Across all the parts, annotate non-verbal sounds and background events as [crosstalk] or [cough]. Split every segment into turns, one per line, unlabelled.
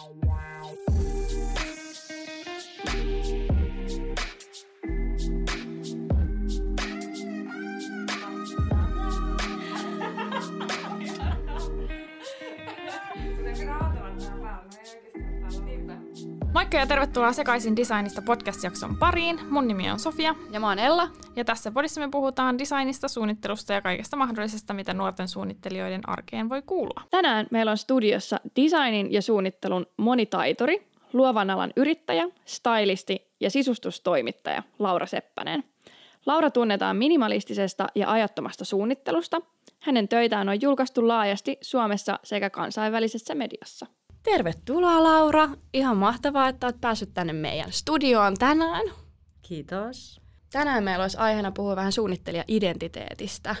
Wow, wow. Moikka ja tervetuloa Sekaisin designista podcast-jakson pariin. Mun nimi on Sofia.
Ja mä oon Ella.
Ja tässä podissa me puhutaan designista, suunnittelusta ja kaikesta mahdollisesta, mitä nuorten suunnittelijoiden arkeen voi kuulua.
Tänään meillä on studiossa designin ja suunnittelun monitaitori, luovan alan yrittäjä, stylisti ja sisustustoimittaja Laura Seppänen. Laura tunnetaan minimalistisesta ja ajattomasta suunnittelusta. Hänen töitään on julkaistu laajasti Suomessa sekä kansainvälisessä mediassa.
Tervetuloa Laura. Ihan mahtavaa, että olet päässyt tänne meidän studioon tänään.
Kiitos.
Tänään meillä olisi aiheena puhua vähän suunnittelijaidentiteetistä.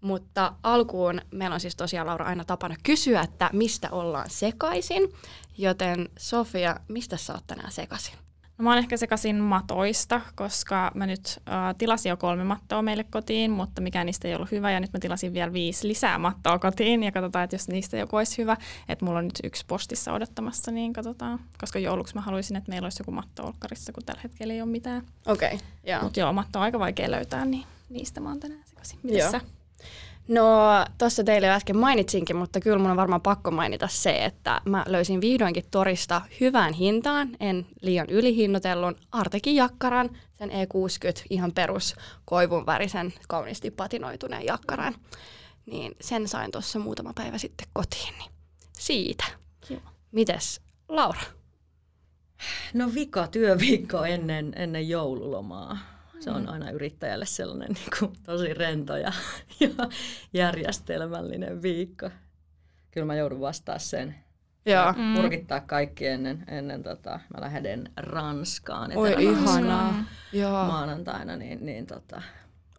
Mutta alkuun meillä on siis tosiaan Laura aina tapana kysyä, että mistä ollaan sekaisin. Joten Sofia, mistä sä oot tänään sekaisin?
No, mä oon ehkä sekaisin matoista, koska mä nyt äh, tilasin jo kolme mattoa meille kotiin, mutta mikään niistä ei ollut hyvä ja nyt mä tilasin vielä viisi lisää mattoa kotiin ja katsotaan, että jos niistä joku olisi hyvä, että mulla on nyt yksi postissa odottamassa, niin katsotaan. Koska jouluksi mä haluaisin, että meillä olisi joku matto olkkarissa, kun tällä hetkellä ei ole mitään.
Okei, okay,
joo. Mutta joo, matto on aika vaikea löytää, niin niistä mä oon tänään sekaisin.
Joo. No, tuossa teille jo äsken mainitsinkin, mutta kyllä mun on varmaan pakko mainita se, että mä löysin vihdoinkin torista hyvään hintaan, en liian ylihinnotellun Artekin jakkaran, sen E60 ihan perus koivun värisen kauniisti patinoituneen jakkaran. Niin sen sain tuossa muutama päivä sitten kotiin, niin siitä. Kiva. Mites Laura?
No vika työviikko ennen, ennen joululomaa se on aina yrittäjälle sellainen niin kuin, tosi rento ja, [laughs] ja järjestelmällinen viikko. Kyllä mä joudun vastaa sen.
Joo.
Mm. Purkittaa kaikki ennen, ennen tota, mä lähden Ranskaan.
Oi ihanaa.
Joo. Maanantaina, niin, niin tota,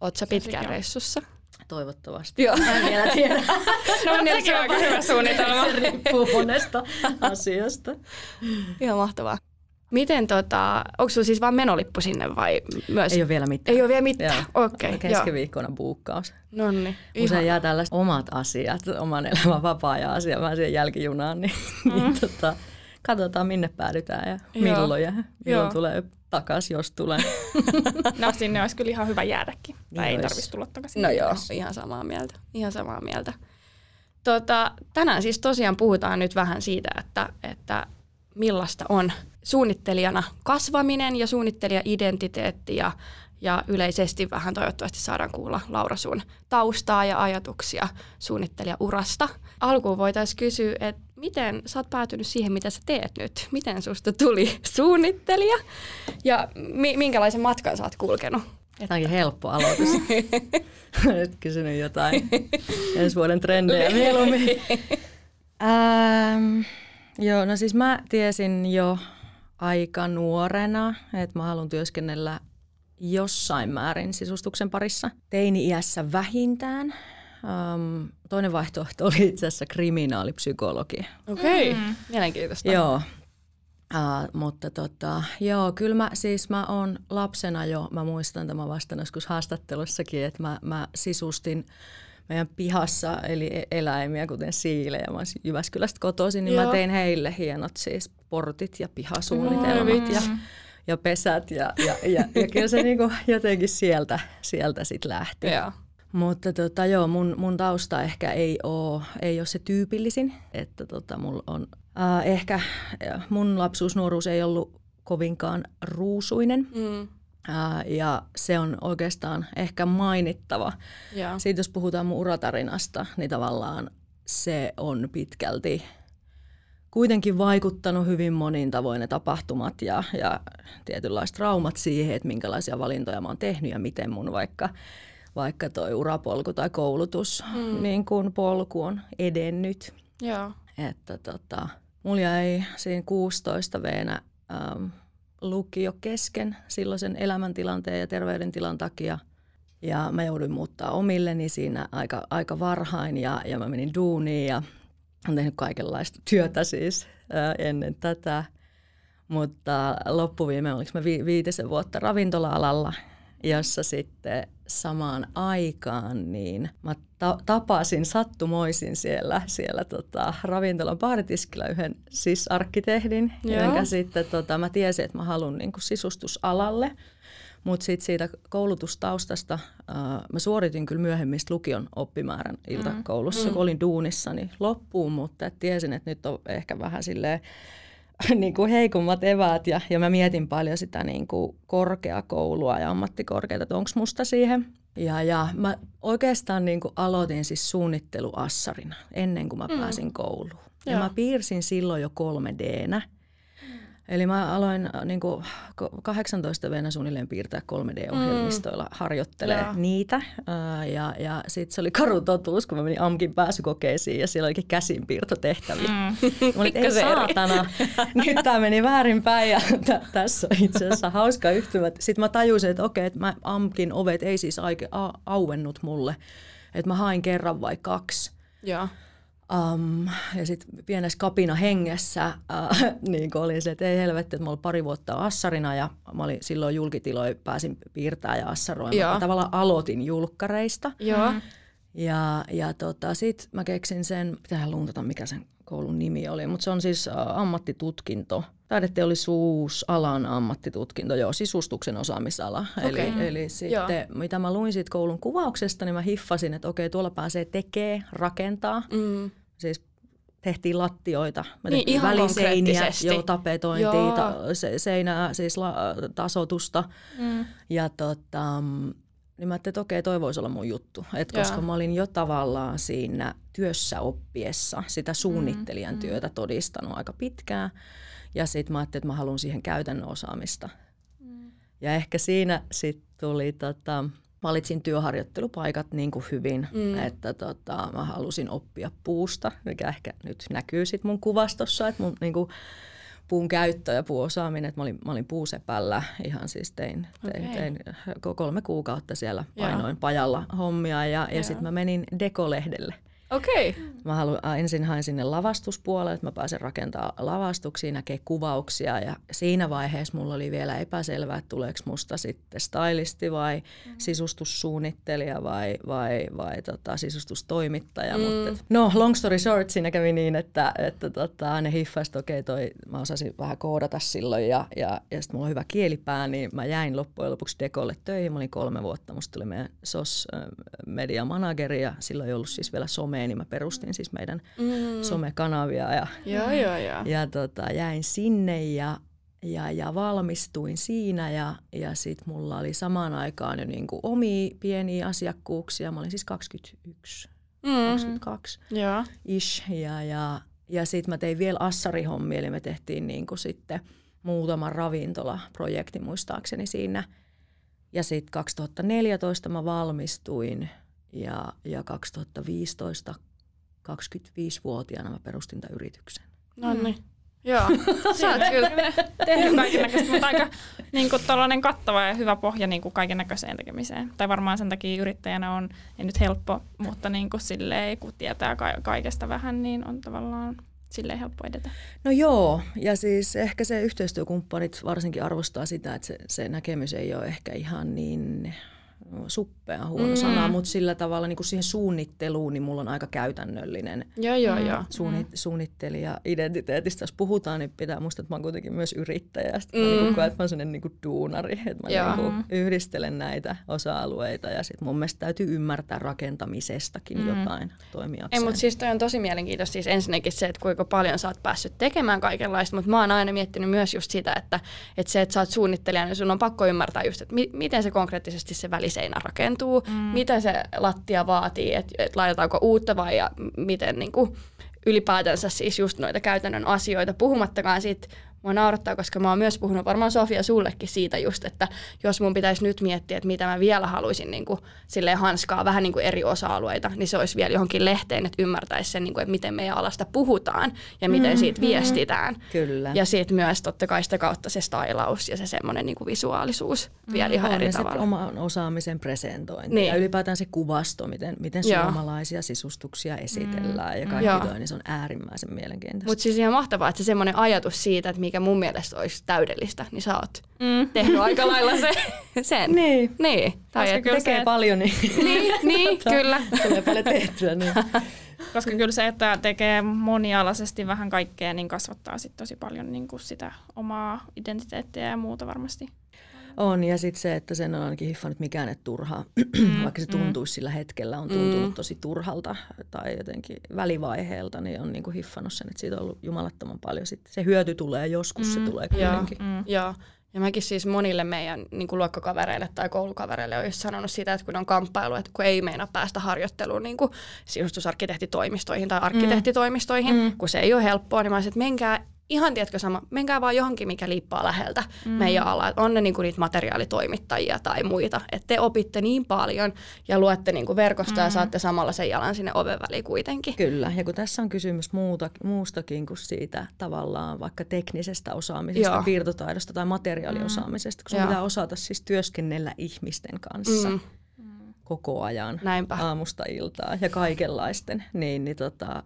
Oot sä pitkään reissussa?
Toivottavasti.
Joo.
Mä en vielä tiedä. [laughs]
no niin, se on hyvä [laughs] suunnitelma.
Se riippuu monesta asiasta.
Ihan mahtavaa. Miten tota, onko sulla siis vain menolippu sinne vai myös?
Ei ole vielä mitään.
Ei ole vielä mitään, okei. Okay,
Keskiviikkona buukkaus.
No niin.
Usein jää tällaiset omat asiat, oman elämän vapaa-ajan vähän siihen jälkijunaan, niin, mm. niin tota, katsotaan minne päädytään ja milloin ja milloin Joo. tulee takaisin, jos tulee. [laughs]
no sinne olisi kyllä ihan hyvä jäädäkin. Tai ei tarvitsisi tulla takaisin.
No joo, ihan samaa mieltä. Ihan samaa mieltä. Tota, tänään siis tosiaan puhutaan nyt vähän siitä, että, että millaista on suunnittelijana kasvaminen ja suunnittelijaidentiteetti ja, ja yleisesti vähän toivottavasti saadaan kuulla Laura sun taustaa ja ajatuksia suunnittelijaurasta. Alkuun voitaisiin kysyä, että miten sä oot päätynyt siihen, mitä sä teet nyt? Miten susta tuli suunnittelija ja mi- minkälaisen matkan sä oot kulkenut?
Tämä onkin helppo aloitus. [laughs] Nyt kysynyt jotain ensi vuoden trendejä mieluummin. [laughs] Ähm, joo, no siis mä tiesin jo aika nuorena, että mä haluan työskennellä jossain määrin sisustuksen parissa. Teini-iässä vähintään. Um, toinen vaihtoehto oli itse asiassa kriminaalipsykologi.
Okei, okay. mm. mielenkiintoista.
Joo, Uh, mutta tota, joo, kyllä mä siis mä oon lapsena jo, mä muistan tämän vastaan joskus haastattelussakin, että mä, mä sisustin meidän pihassa, eli e- eläimiä, kuten siilejä. Mä olisin Jyväskylästä kotoisin, niin Joo. mä tein heille hienot siis portit ja pihasuunnitelmat mm. ja, ja pesät. Ja, ja, ja, ja kyllä se [laughs] niinku jotenkin sieltä, sieltä sitten lähti.
Joo.
Mutta tota, joo, mun, mun tausta ehkä ei ole, ei se tyypillisin, että tota, mulla on äh, ehkä mun lapsuus, nuoruus ei ollut kovinkaan ruusuinen. Mm. Ää, ja se on oikeastaan ehkä mainittava. Ja. Siitä jos puhutaan mun uratarinasta, niin tavallaan se on pitkälti kuitenkin vaikuttanut hyvin monin tavoin ne tapahtumat ja, ja tietynlaiset traumat siihen, että minkälaisia valintoja mä oon tehnyt ja miten mun vaikka, vaikka toi urapolku tai koulutus mm. niin kun polku on edennyt.
Ja.
Että tota, mulla jäi siinä 16 veenä ähm, lukio kesken silloisen elämäntilanteen ja terveydentilan takia. Ja mä jouduin muuttaa omilleni siinä aika, aika varhain ja, ja mä menin duuniin ja olen tehnyt kaikenlaista työtä siis ää, ennen tätä. Mutta loppuviime oliko mä vi- viitisen vuotta ravintola-alalla jossa sitten samaan aikaan niin mä ta- tapasin sattumoisin siellä, siellä tota, ravintolan baaritiskillä yhden sis-arkkitehdin, jonka sitten tota, mä tiesin, että mä haluan niin sisustusalalle. Mutta sitten siitä koulutustaustasta äh, mä suoritin kyllä myöhemmistä lukion oppimäärän iltakoulussa, mm. kun olin duunissa, niin loppuun, mutta et tiesin, että nyt on ehkä vähän silleen [laughs] niin kuin heikommat eväät ja, ja mä mietin paljon sitä niin kuin korkeakoulua ja ammattikorkeita, että onko musta siihen. Ja, ja mä oikeastaan niin kuin aloitin siis suunnitteluassarina ennen kuin mä mm. pääsin kouluun. Ja
Joo.
mä piirsin silloin jo 3Dnä. Eli mä aloin äh, niin kuin 18 vuonna suunnilleen piirtää 3D-ohjelmistoilla, harjoittelee
Joo.
niitä. Ää, Ja, ja sitten se oli karu totuus, kun mä menin AMKin pääsykokeisiin ja siellä olikin käsinpiirtotehtäviä. Mm. [laughs] Mä olin, ei saatana, nyt tämä meni väärinpäin ja [laughs] t- tässä on itse asiassa [laughs] hauska yhtymä. Sitten mä tajusin, että okei, että mä AMKin ovet ei siis aike, a, auennut mulle. Että mä hain kerran vai kaksi.
Joo.
Um, ja sitten pienessä kapina hengessä uh, [laughs] niin oli se, että ei helvetti, että mä olin pari vuotta assarina ja mä olin silloin julkitiloja, pääsin piirtää ja assaroimaan. Mä tavallaan aloitin julkkareista.
Joo.
Ja, ja tota, sitten mä keksin sen, pitää luntata mikä sen koulun nimi oli, mutta se on siis ammattitutkinto. Taideteollisuus alan ammattitutkinto, joo, sisustuksen osaamisala.
Okei.
Eli, eli sitten, mitä mä luin siitä koulun kuvauksesta, niin mä hiffasin, että okei, tuolla pääsee tekee, rakentaa.
Mm.
Siis tehtiin lattioita, me
Niin,
tehtiin väliseiniä, joo, tapetointia,
Joo.
ta, se, seinää, siis la, tasotusta.
Mm.
Ja tota, mm, niin mä ajattelin, että okei, toi voisi olla mun juttu. Et
Joo.
koska mä olin jo tavallaan siinä työssä oppiessa sitä suunnittelijan mm, työtä todistanut aika pitkään. Ja sitten mä ajattelin, että mä haluan siihen käytännön osaamista. Mm. Ja ehkä siinä sitten tuli, tota, valitsin työharjoittelupaikat niin kuin hyvin, mm. että tota, mä halusin oppia puusta, mikä ehkä nyt näkyy sitten mun kuvastossa, että mun niin kuin, puun käyttö ja puuosaaminen, että mä olin, mä olin puusepällä ihan siis tein, tein,
Okei.
tein ko- kolme kuukautta siellä
Joo.
painoin pajalla hommia ja, ja
Joo.
sitten mä menin dekolehdelle.
Okei. Okay.
Mä haluin, ä, ensin hain sinne lavastuspuolelle, että mä pääsen rakentamaan lavastuksia, näkee kuvauksia ja siinä vaiheessa mulla oli vielä epäselvää, että tuleeko musta sitten stylisti vai mm. sisustussuunnittelija vai, vai, vai tota, sisustustoimittaja. Mm. Mutta, et- no long story short, siinä kävi niin, että, että tota, ne hiffasivat, okei, toi, mä osasin vähän koodata silloin ja, ja, ja sitten mulla on hyvä kielipää, niin mä jäin loppujen lopuksi Dekolle töihin. Mä olin kolme vuotta, musta tuli meidän SOS äh, ja silloin ei ollut siis vielä somea, niin mä perustin siis meidän mm. somekanavia ja,
Joo, joo, joo.
ja tota, jäin sinne ja, ja, ja valmistuin siinä ja, ja sitten mulla oli samaan aikaan jo niinku omia pieniä asiakkuuksia. Mä olin siis 21,
Mm.
22
Joo.
ish ja, ja, ja sitten mä tein vielä assarihommia, eli me tehtiin niinku sitten muutama ravintolaprojekti muistaakseni siinä. Ja sitten 2014 mä valmistuin ja, ja 2015 25-vuotiaana mä perustin tämän yrityksen.
No niin. Joo. [laughs] Sä oot kyllä.
tehnyt kaiken näköistä, mutta aika [laughs] niin kuin, kattava ja hyvä pohja niin kuin kaiken näköiseen tekemiseen. Tai varmaan sen takia yrittäjänä on, ei nyt helppo, mutta niin kuin, silleen, kun tietää ka- kaikesta vähän, niin on tavallaan silleen helppo edetä.
No joo, ja siis ehkä se yhteistyökumppanit varsinkin arvostaa sitä, että se, se näkemys ei ole ehkä ihan niin suppea huono mm. sana, mutta sillä tavalla niin kuin siihen suunnitteluun, niin mulla on aika käytännöllinen
Joo, joo, joo.
suunni, suunnittelija identiteetistä. Jos puhutaan, niin pitää muistaa, että mä oon kuitenkin myös yrittäjä. Ja sitten mm. mä niin koen, että mä oon sellainen niin kuin duunari, että mä
Joo.
niin kuin yhdistelen näitä osa-alueita. Ja sitten mun mielestä täytyy ymmärtää rakentamisestakin mm. jotain toimijakseen.
Ei, mutta siis toi on tosi mielenkiintoista siis ensinnäkin se, että kuinka paljon sä oot päässyt tekemään kaikenlaista, mutta mä oon aina miettinyt myös just sitä, että, että se, että sä oot suunnittelija, niin sun on pakko ymmärtää just, että mi- miten se konkreettisesti se väliseinä rakentuu, mm. mitä se lattia vaatii, että, että laitetaanko uutta vai ja miten niin kuin, ylipäätänsä siis just noita käytännön asioita, puhumattakaan siitä Mua naurattaa, koska mä oon myös puhunut varmaan Sofia sullekin siitä just, että jos mun pitäisi nyt miettiä, että mitä mä vielä haluaisin niin kuin, silleen hanskaa vähän niin kuin eri osa-alueita, niin se olisi vielä johonkin lehteen, että ymmärtäisi sen, niin kuin, että miten meidän alasta puhutaan ja miten siitä viestitään.
Kyllä.
Ja sitten myös totta kai sitä kautta se stylaus ja se semmoinen niin kuin visuaalisuus vielä ihan
on,
eri
ja
tavalla.
oman osaamisen presentointi
Niin.
ja ylipäätään se kuvasto, miten, miten
Joo.
suomalaisia sisustuksia esitellään ja kaikki
Joo.
toi, niin se on äärimmäisen mielenkiintoista.
Mutta siis ihan mahtavaa, että se semmoinen ajatus siitä, että mikä mun mielestä olisi täydellistä, niin sä oot mm. tehnyt aika lailla se, [laughs] sen.
Niin.
Niin.
Tai
Koska tekee
se,
paljon, niin,
niin, [laughs] niin kyllä.
tulee paljon tehtyä. Niin. [laughs]
Koska kyllä se, että tekee monialaisesti vähän kaikkea, niin kasvattaa sit tosi paljon niin kuin sitä omaa identiteettiä ja muuta varmasti.
On, ja sitten se, että sen on ainakin hiffannut, mikään ei turhaa, mm, vaikka se tuntuisi mm. sillä hetkellä, on tuntunut mm. tosi turhalta tai jotenkin välivaiheelta, niin on niinku hiffannut sen, että siitä on ollut jumalattoman paljon. Sitten se hyöty tulee joskus, mm. se tulee kuitenkin.
Mm. Joo. Ja mäkin siis monille meidän niin kuin luokkakavereille tai koulukavereille olen sanonut sitä, että kun on kamppailu, että kun ei meina päästä harjoitteluun niin kuin sisustusarkkitehtitoimistoihin tai arkkitehtitoimistoihin, mm. kun se ei ole helppoa, niin mä olisin, että menkää ihan tiedätkö sama, menkää vaan johonkin, mikä liippaa läheltä mm. meidän ala. On ne niinku niitä materiaalitoimittajia tai muita. Että te opitte niin paljon ja luette niinku verkosta mm. ja saatte samalla sen jalan sinne oven väliin kuitenkin.
Kyllä, ja kun tässä on kysymys muuta, muustakin kuin siitä tavallaan vaikka teknisestä osaamisesta, Joo. piirtotaidosta tai materiaaliosaamisesta, kun sun pitää osata siis työskennellä ihmisten kanssa. Mm koko ajan Näinpä. aamusta iltaa ja kaikenlaisten, niin, niin tota,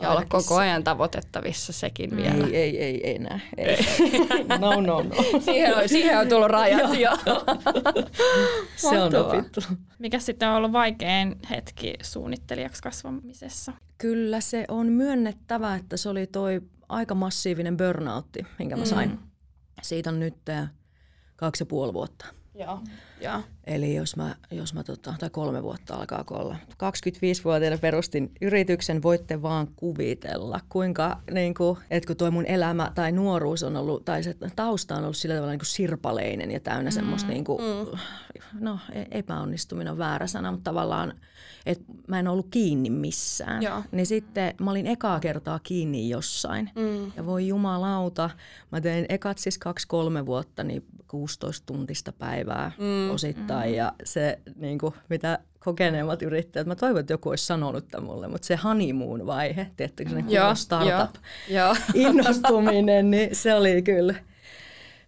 ja olla koko ajan tavoitettavissa sekin vielä.
Ei, ei, ei, ei enää. Ei. [laughs] No, no, no.
siihen, on, siihen on tullut rajat jo. [laughs]
Se on opittu.
Mikä sitten on ollut vaikein hetki suunnittelijaksi kasvamisessa?
Kyllä se on myönnettävä, että se oli toi aika massiivinen burnoutti, minkä mä sain. Mm. Siitä on nyt kaksi ja puoli vuotta.
Joo. Ja.
Eli jos mä, jos mä tota, tai kolme vuotta alkaa olla. 25-vuotiaana perustin yrityksen, voitte vaan kuvitella, kuinka, niin kuin, että kun tuo mun elämä tai nuoruus on ollut, tai se tausta on ollut sillä tavalla niin kuin sirpaleinen ja täynnä mm, semmoista, niin kuin, mm. no e-, epäonnistuminen on väärä sana, mutta tavallaan että mä en ollut kiinni missään. Joo. Niin sitten mä olin ekaa kertaa kiinni jossain. Mm. Ja voi jumalauta, mä tein ekat siis kaksi-kolme vuotta, niin 16 tuntista päivää mm. Osittain. Mm. Ja se, niin kuin, mitä kokeneemmat yrittäjät, mä toivon, että joku olisi sanonut tämän mulle, mutta se honeymoon-vaihe, tiettäkö se startup-innostuminen, [laughs] niin se oli kyllä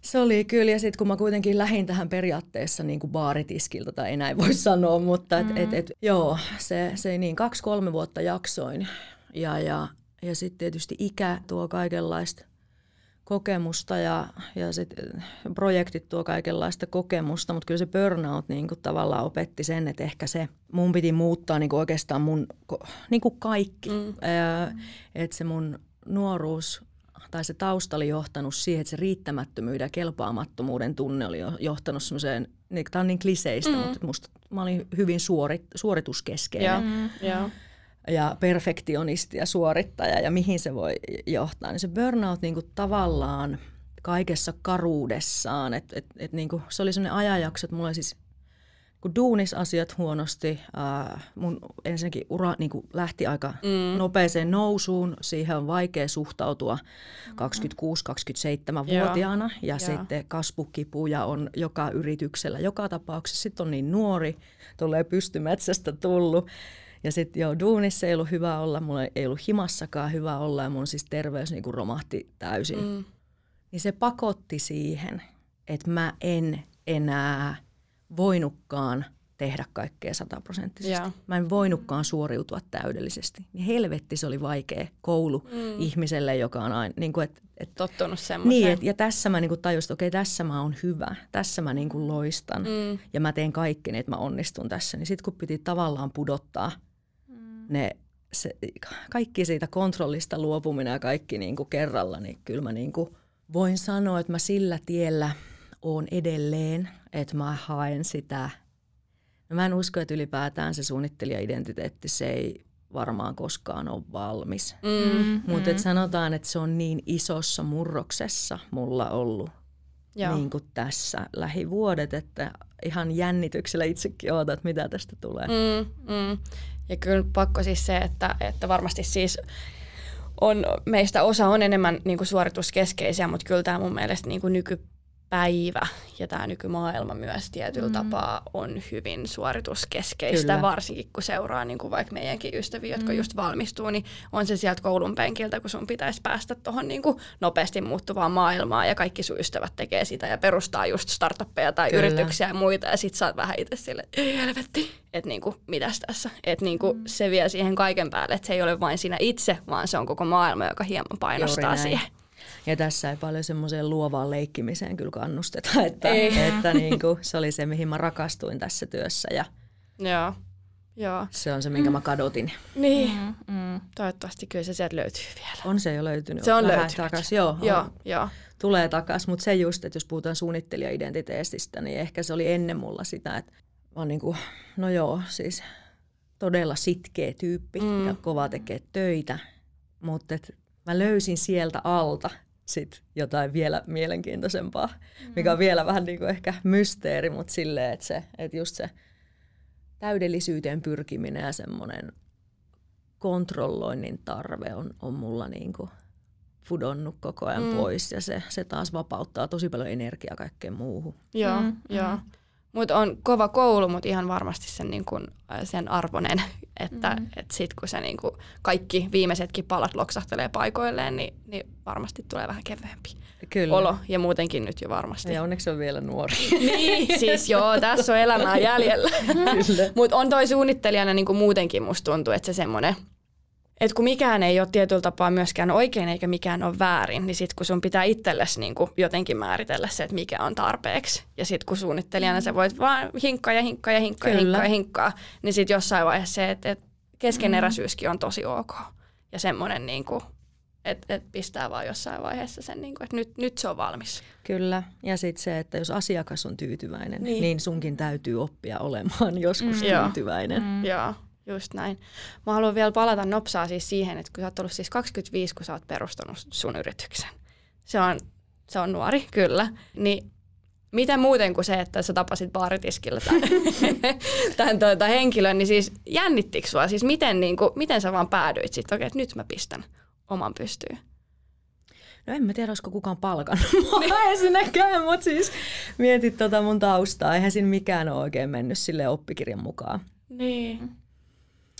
se oli kyllä, ja sitten kun mä kuitenkin lähdin tähän periaatteessa niin kuin baaritiskiltä, tai ei näin voi [laughs] sanoa, mutta et, mm. et, et, joo, se, se niin kaksi-kolme vuotta jaksoin. Ja, ja, ja sitten tietysti ikä tuo kaikenlaista kokemusta ja, ja sit projektit tuo kaikenlaista kokemusta, mutta kyllä se burnout niin kuin tavallaan opetti sen, että ehkä se mun piti muuttaa niin kuin oikeastaan mun niin kuin kaikki. Mm. Että se mun nuoruus tai se tausta oli johtanut siihen, että se riittämättömyyden ja kelpaamattomuuden tunne oli johtanut semmoiseen, niin, tämä on niin kliseistä, mm. mutta musta mä olin hyvin suorit, suorituskeskeinen. Mm, yeah. Ja perfektionisti ja suorittaja ja mihin se voi johtaa. Niin se burnout niin kuin tavallaan kaikessa karuudessaan, että et, et niin kuin, se oli sellainen ajanjakso, että mulla siis kun duunisasiat huonosti, äh, mun ensinnäkin ura niin kuin lähti aika mm. nopeeseen nousuun, siihen on vaikea suhtautua mm. 26-27-vuotiaana ja, ja sitten kasvukipuja on joka yrityksellä, joka tapauksessa. Sitten on niin nuori, tulee pystymetsästä tullut ja sitten joo, duunissa ei ollut hyvä olla, mulla ei ollut himassakaan hyvä olla ja mun siis terveys niin kuin romahti täysin. Mm. Niin se pakotti siihen, että mä en enää – voinutkaan tehdä kaikkea sataprosenttisesti. Mä en voinutkaan suoriutua täydellisesti. Niin helvetti se oli vaikea koulu mm. ihmiselle, joka on aina... Niin kuin, et, et,
Tottunut semmoiseen.
Niin, et, ja tässä mä niin tajusin, että okei, tässä mä oon hyvä. Tässä mä niin kuin loistan. Mm. Ja mä teen kaikkeni, että mä onnistun tässä. Niin sitten kun piti tavallaan pudottaa. Ne se, kaikki siitä kontrollista luopuminen ja kaikki niin kuin kerralla, niin kyllä mä niin kuin voin sanoa, että mä sillä tiellä – oon edelleen, että mä haen sitä. No mä en usko, että ylipäätään se suunnittelijaidentiteetti, se ei varmaan koskaan ole valmis. Mm, mm. Mutta mm. sanotaan, että se on niin isossa murroksessa mulla ollut Joo. niin kuin tässä lähivuodet, että ihan jännityksellä itsekin ootat, että mitä tästä tulee. Mm,
mm. Ja kyllä pakko siis se, että, että varmasti siis on, meistä osa on enemmän niin kuin suorituskeskeisiä, mutta kyllä tämä mun mielestä niin kuin nyky, päivä ja tämä nykymaailma myös tietyllä mm. tapaa on hyvin suorituskeskeistä, Kyllä. varsinkin kun seuraa niin kuin vaikka meidänkin ystäviä, jotka mm. just valmistuu, niin on se sieltä koulun penkiltä, kun sun pitäisi päästä tuohon niin nopeasti muuttuvaan maailmaan ja kaikki sun ystävät tekee sitä ja perustaa just startuppeja tai Kyllä. yrityksiä ja muita ja sit sä oot vähän itse sille, ei helvetti, että niin kuin, mitäs tässä, että niin kuin mm. se vie siihen kaiken päälle, että se ei ole vain sinä itse, vaan se on koko maailma, joka hieman painostaa siihen.
Ja tässä ei paljon semmoiseen luovaan leikkimiseen kyllä kannusteta, [laughs] että, että niin kuin, se oli se, mihin mä rakastuin tässä työssä ja
Joo. Joo.
se on se, minkä mä kadotin.
Niin.
Mm, mm.
Toivottavasti kyllä se sieltä löytyy vielä.
On se jo löytynyt.
Se on
vähän
löytynyt.
Takas. Joo,
Joo,
on.
joo.
tulee takas, mutta se just, että jos puhutaan suunnittelijaidentiteetistä, niin ehkä se oli ennen mulla sitä, että mä oon niinku, no joo, siis todella sitkeä tyyppi
Mm.
mm. ja kova tekee töitä, mutta et mä löysin sieltä alta sit jotain vielä mielenkiintoisempaa, mm. mikä on vielä vähän niinku ehkä mysteeri, mutta silleen, että se, että just se täydellisyyteen pyrkiminen ja semmoinen kontrolloinnin tarve on, on mulla niinku pudonnut koko ajan
Mm.
pois ja se, se taas vapauttaa tosi paljon energiaa kaikkeen muuhun.
Joo,
Mm,
mm,
mm.
Mutta on kova koulu, mutta ihan varmasti sen, niin kun, äh, sen arvonen, [laughs] että mm. et sit kun se niin kun kaikki viimeisetkin palat loksahtelee paikoilleen, niin, niin varmasti tulee vähän kevyempi
Kyllä.
olo ja muutenkin nyt jo varmasti.
Ja onneksi on vielä nuori. [laughs]
niin, siis joo, tässä on elämää jäljellä. [laughs] Mutta on toi suunnittelijana niin kuin muutenkin musta tuntuu, että se semmoinen, että kun mikään ei ole tietyllä tapaa myöskään oikein eikä mikään ole väärin, niin sitten kun sun pitää itsellesi niin kuin jotenkin määritellä se, että mikä on tarpeeksi. Ja sitten kun suunnittelijana sä voit vaan hinkkaa ja hinkkaa ja hinkkaa ja
Kyllä.
hinkkaa ja hinkkaa, niin sitten jossain vaiheessa se, että, että keskeneräisyyskin on tosi ok. Ja semmoinen, niin kuin, että, että pistää vaan jossain vaiheessa sen, niin kuin, että nyt, nyt se on valmis.
Kyllä. Ja sitten se, että jos asiakas on tyytyväinen,
Niin.
niin, sunkin täytyy oppia olemaan [laughs] joskus
Mm.
Tyytyväinen.
Mm. Joo, just näin. Mä haluan vielä palata nopsaa siis siihen, että kun sä oot ollut siis 25, kun sä oot perustanut sun yrityksen. Se on, se on nuori, kyllä. Niin miten muuten kuin se, että sä tapasit baaritiskillä tämän, [laughs] tämän tuota, henkilön, niin siis jännittikö sua? Siis miten, niin kuin, miten sä vaan päädyit sitten, okei, että nyt mä pistän oman pystyyn?
No en mä tiedä, olisiko kukaan palkannut mua [laughs] ensinnäkään, mutta siis mietit tota mun taustaa. Eihän siinä mikään ole oikein mennyt sille oppikirjan mukaan.
Niin.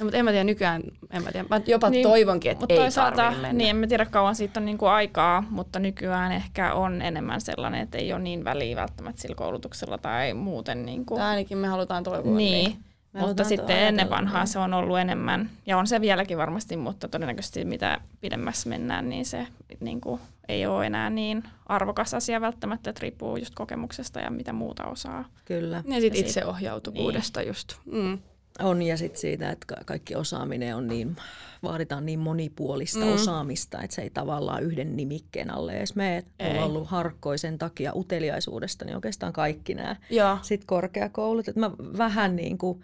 No, mutta en mä tiedä nykyään, en mä tiedä. Mä jopa
Niin,
toivonkin, että
Mutta
ei
toisaalta,
mennä.
niin en mä tiedä kauan siitä on niinku aikaa, mutta nykyään ehkä on enemmän sellainen, että ei ole niin väliä välttämättä sillä koulutuksella tai muuten. Niinku.
Tai ainakin me halutaan toivoa.
Niin.
Me
Mutta sitten
ajatella,
ennen vanhaa
niin.
se on ollut enemmän, ja on se vieläkin varmasti, mutta todennäköisesti mitä pidemmässä mennään, niin se niin kuin, ei ole enää niin arvokas asia välttämättä, että riippuu just kokemuksesta ja mitä muuta osaa.
Kyllä.
Ja sitten itseohjautuvuudesta niin. just. Mm.
On ja sitten siitä, että ka- kaikki osaaminen on niin, vaaditaan niin monipuolista
Mm.
osaamista, että se ei tavallaan yhden nimikkeen alle edes mene. On ollut harkkoisen sen takia uteliaisuudesta, niin oikeastaan kaikki nämä sitten korkeakoulut. Että mä vähän niin kuin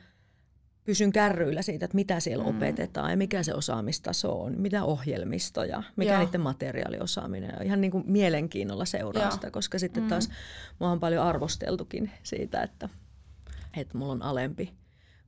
pysyn kärryillä siitä, että mitä siellä mm. opetetaan ja mikä se osaamistaso on, mitä ohjelmistoja, mikä
Joo.
niiden materiaaliosaaminen on. Ihan niin kuin mielenkiinnolla seuraa sitä, koska sitten mm. taas mua on paljon arvosteltukin siitä, että, että mulla on alempi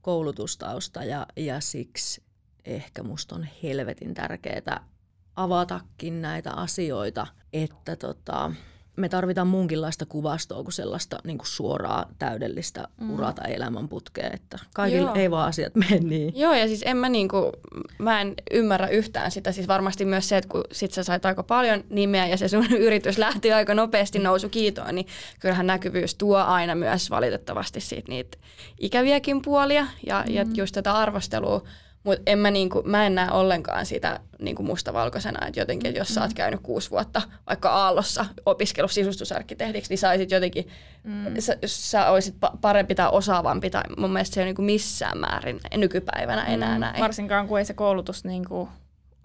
koulutustausta ja, ja siksi ehkä musta on helvetin tärkeää avatakin näitä asioita, että tota, me tarvitaan muunkinlaista kuvastoa kuin sellaista niin kuin suoraa täydellistä mm. urata elämänputkea, että kaikilla
Joo.
ei vaan asiat mene niin.
Joo, ja siis en mä, niinku, mä en ymmärrä yhtään sitä. Siis varmasti myös se, että kun sit sä sait aika paljon nimeä ja se sun [laughs] yritys lähti aika nopeasti nousu kiitoon, niin kyllähän näkyvyys tuo aina myös valitettavasti siitä niitä ikäviäkin puolia ja, mm. ja just tätä arvostelua. Mutta en mä, niinku, mä en näe ollenkaan sitä niinku mustavalkoisena, että jotenkin, että jos sä oot käynyt kuusi vuotta vaikka Aallossa opiskellut sisustusarkkitehdiksi, niin saisit jotenkin, mm. sä, sä olisit pa- parempi tai osaavampi, tai mun mielestä se ei ole niinku missään määrin nykypäivänä enää mm. näin.
Varsinkaan kun ei se koulutus niin kuin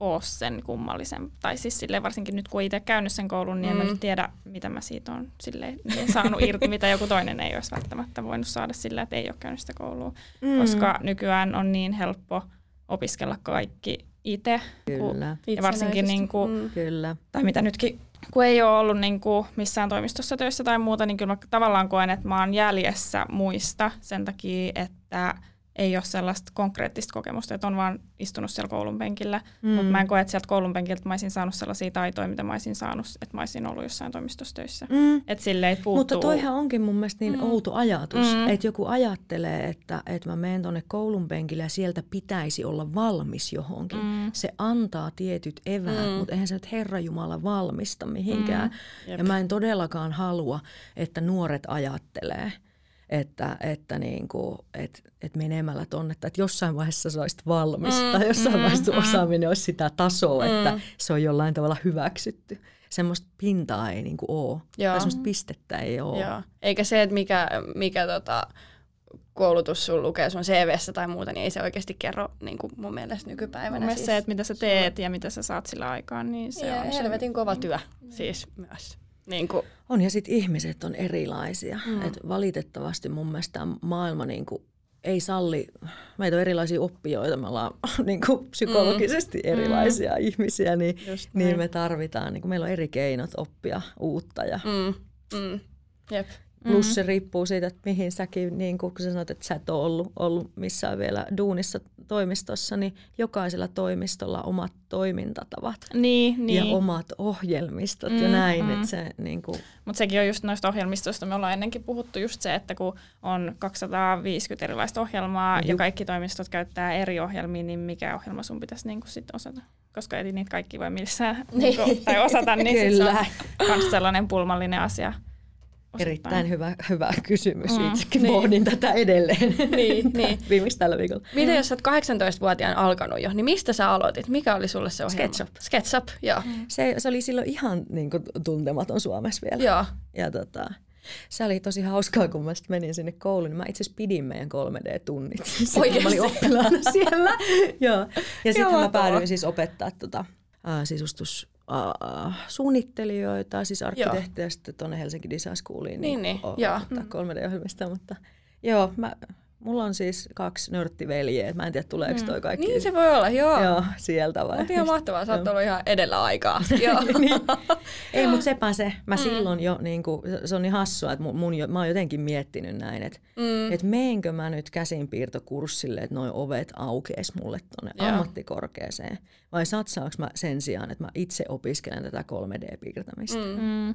ole sen kummallisen. Tai siis silleen, varsinkin nyt kun itse käynyt sen koulun, niin mm. en mä nyt tiedä, mitä mä siitä on silleen, saanut irti, mitä joku toinen ei olisi välttämättä voinut saada sillä, että ei ole käynyt sitä koulua. Mm. Koska nykyään on niin helppo opiskella kaikki itse.
Kyllä,
Ja varsinkin, niin kuin,
Mm.
kyllä.
tai mitä nytkin, kun ei ole ollut niin kuin missään toimistossa töissä tai muuta, niin kyllä mä tavallaan koen, että mä oon jäljessä muista sen takia, että ei ole sellaista konkreettista kokemusta, että on vaan istunut siellä koulun penkillä, mm. mutta mä en koe, että sieltä koulun penkiltä mä olisin saanut sellaisia taitoja, mitä mä olisin saanut, että mä olisin ollut jossain toimistossa töissä.
Mm.
Että silleen puuttuu.
Mutta toihan onkin mun mielestä niin mm. outo ajatus,
Mm.
että joku ajattelee, että, että mä menen tuonne koulun penkille ja sieltä pitäisi olla valmis johonkin.
Mm.
Se antaa tietyt eväät,
Mm.
mutta eihän se nyt Herra Jumala valmista mihinkään.
Mm.
Mm.
Jep.
Ja mä en todellakaan halua, että nuoret ajattelee, että, että niin kuin, et, et menemällä tonne, että jossain vaiheessa sä olisit valmis mm, tai jossain mm, vaiheessa mm. osaaminen olisi sitä tasoa, mm. että se on jollain tavalla hyväksytty. Semmoista pintaa ei niin kuin ole, Joo. tai semmoista pistettä ei ole.
Joo. Eikä se, että mikä, mikä tota, koulutus sun lukee sun CVssä tai muuta, niin ei se oikeasti kerro niin kuin mun mielestä nykypäivänä. Mun
mielestä siis, se, että mitä sä teet ja mitä sä saat sillä aikaan, niin se
ja
on
helvetin se. kova työ siis myös. Niin kuin.
On ja sitten ihmiset on erilaisia. Mm. Et valitettavasti mun mielestä maailma niin kuin ei salli, meitä on erilaisia oppijoita, me ollaan [laughs] niin kuin psykologisesti mm. erilaisia mm. ihmisiä, niin, niin me tarvitaan, niin kuin meillä on eri keinot oppia uutta. Ja,
mm. Mm. Jep.
Plus mm-hmm. se riippuu siitä, että mihin säkin, niin kun sä sanoit, että sä et ole ollut, ollut missään vielä duunissa toimistossa, niin jokaisella toimistolla omat toimintatavat
niin, niin.
ja omat ohjelmistot mm, ja näin. Mm. Se, niin kuin...
Mutta sekin on just noista ohjelmistoista, me ollaan ennenkin puhuttu just se, että kun on 250 erilaista ohjelmaa Juh. ja kaikki toimistot käyttää eri ohjelmia, niin mikä ohjelma sun pitäisi niin sitten osata? Koska ei niitä kaikki voi missään [laughs] niin tai osata, niin Kyllä. se on myös sellainen pulmallinen asia.
Osittain. Erittäin hyvä, hyvä kysymys. Mm, Itsekin niin. pohdin tätä edelleen [laughs]
niin, niin.
viimeksi tällä viikolla.
Miten jos olet 18-vuotiaan alkanut jo, niin mistä sä aloitit? Mikä oli sulle se ohjelma?
SketchUp.
SketchUp, joo.
Mm. Se, se oli silloin ihan niin kuin, tuntematon Suomessa vielä.
Joo.
Ja tota, se oli tosi hauskaa, kun mä menin sinne kouluun. Niin mä itse asiassa pidin meidän 3D-tunnit. [laughs] Oikeasti? Mä olin oppilaana siellä. [laughs] Joo. Ja sitten mä päädyin siis opettaa tota, uh, sisustus uh, suunnittelijoita, siis arkkitehtejä sitten tuonne Helsinki Design Schooliin niin, niin, niin. O- 3D-ohjelmista, mutta joo, mä Mulla on siis kaksi nörttiveljeä, mä en tiedä tuleeko mm. toi kaikki.
Niin se voi olla, joo.
Joo, sieltä vai.
Mutta ihan mahtavaa, sä oot ollut ihan edellä aikaa. [laughs] joo.
niin. Ei, mutta sepä se. Mä mm. silloin jo, niin kuin, se on niin hassua, että mun, mun, mä oon jotenkin miettinyt näin, että mm. et meenkö mä nyt käsinpiirtokurssille, että noin ovet aukees mulle tuonne ammattikorkeeseen. Vai satsaanko mä sen sijaan, että mä itse opiskelen tätä 3D-piirtämistä. Mm. Mm.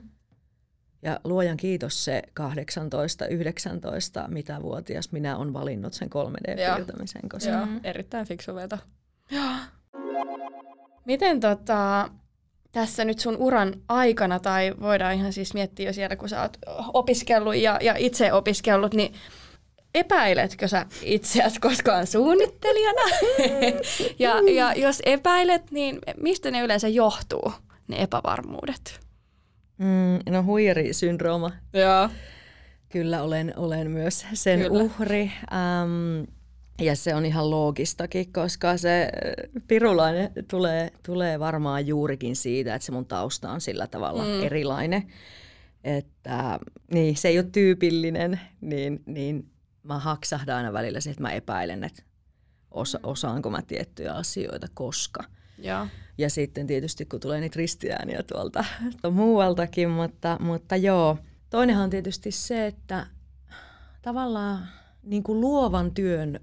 Ja luojan kiitos se 18-19, mitä vuotias minä on valinnut sen 3D-piirtämisen. Koska...
Joo, erittäin fiksu veto. Joo. Miten tota, tässä nyt sun uran aikana, tai voidaan ihan siis miettiä jo siellä, kun sä oot opiskellut ja, ja itse opiskellut, niin epäiletkö sä itseäsi koskaan suunnittelijana? [laughs] ja, ja jos epäilet, niin mistä ne yleensä johtuu, ne epävarmuudet?
Mm, no huijarisyndrooma.
Joo.
Kyllä olen, olen myös sen Kyllä. uhri. Um, ja se on ihan loogistakin, koska se äh, pirulainen tulee, tulee varmaan juurikin siitä, että se mun tausta on sillä tavalla mm. erilainen. Että niin, se ei ole tyypillinen, niin, niin mä haksahdan aina välillä se, että mä epäilen, että osa, osaanko mä tiettyjä asioita, koska –
ja.
Ja sitten tietysti kun tulee niitä ristiääniä [laughs] tuolta muualtakin, mutta, mutta joo. Toinenhan on tietysti se, että tavallaan niin kuin luovan työn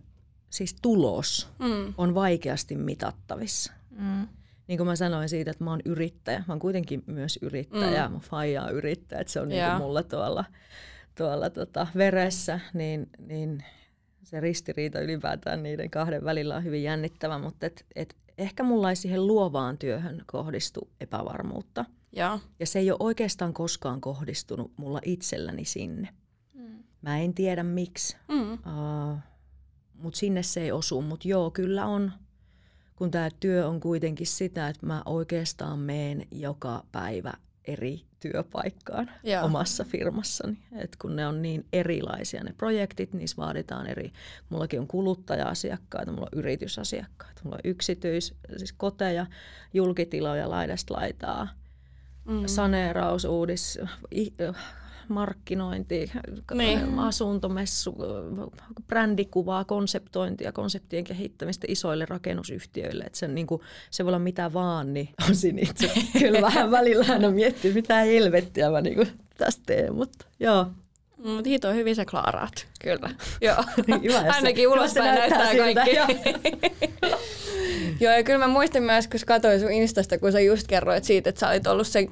siis tulos mm. on vaikeasti mitattavissa. Mm. Niin kuin mä sanoin siitä, että mä oon yrittäjä. Mä oon kuitenkin myös yrittäjä. Mm. Mä faija on yrittäjä. Että se on niin kuin mulla tuolla, tuolla tota veressä. Niin, niin se ristiriita ylipäätään niiden kahden välillä on hyvin jännittävä. Mutta et, et ehkä mulla ei siihen luovaan työhön kohdistu epävarmuutta.
Ja,
ja se ei ole oikeastaan koskaan kohdistunut mulla itselläni sinne. Mm. Mä en tiedä miksi, mm. uh, mutta sinne se ei osu. Mutta joo, kyllä on, kun tämä työ on kuitenkin sitä, että mä oikeastaan meen joka päivä eri työpaikkaan Joo. omassa firmassani. Et kun ne on niin erilaisia ne projektit, niissä vaaditaan eri. Mullakin on kuluttaja-asiakkaita, mulla on yritysasiakkaita, mulla on yksityis, siis koteja, julkitiloja laidasta laitaa, mm. saneeraus, uudis, markkinointi, niin. asuntomessu, brändikuvaa, konseptointia, konseptien kehittämistä isoille rakennusyhtiöille. Että se, niin kuin, se voi olla mitä vaan, niin osin itse [laughs] kyllä vähän välillä aina miettii, mitä helvettiä mä niin kuin tästä teen, mutta joo.
Mutta hito hyvin sä klaaraat, kyllä. Joo. [laughs] Hyvä, Ainakin ulospäin näyttää, näyttää kaikki. [laughs] Joo, ja kyllä mä muistin myös, kun katsoin sun Instasta, kun sä just kerroit siitä, että sä olit ollut sen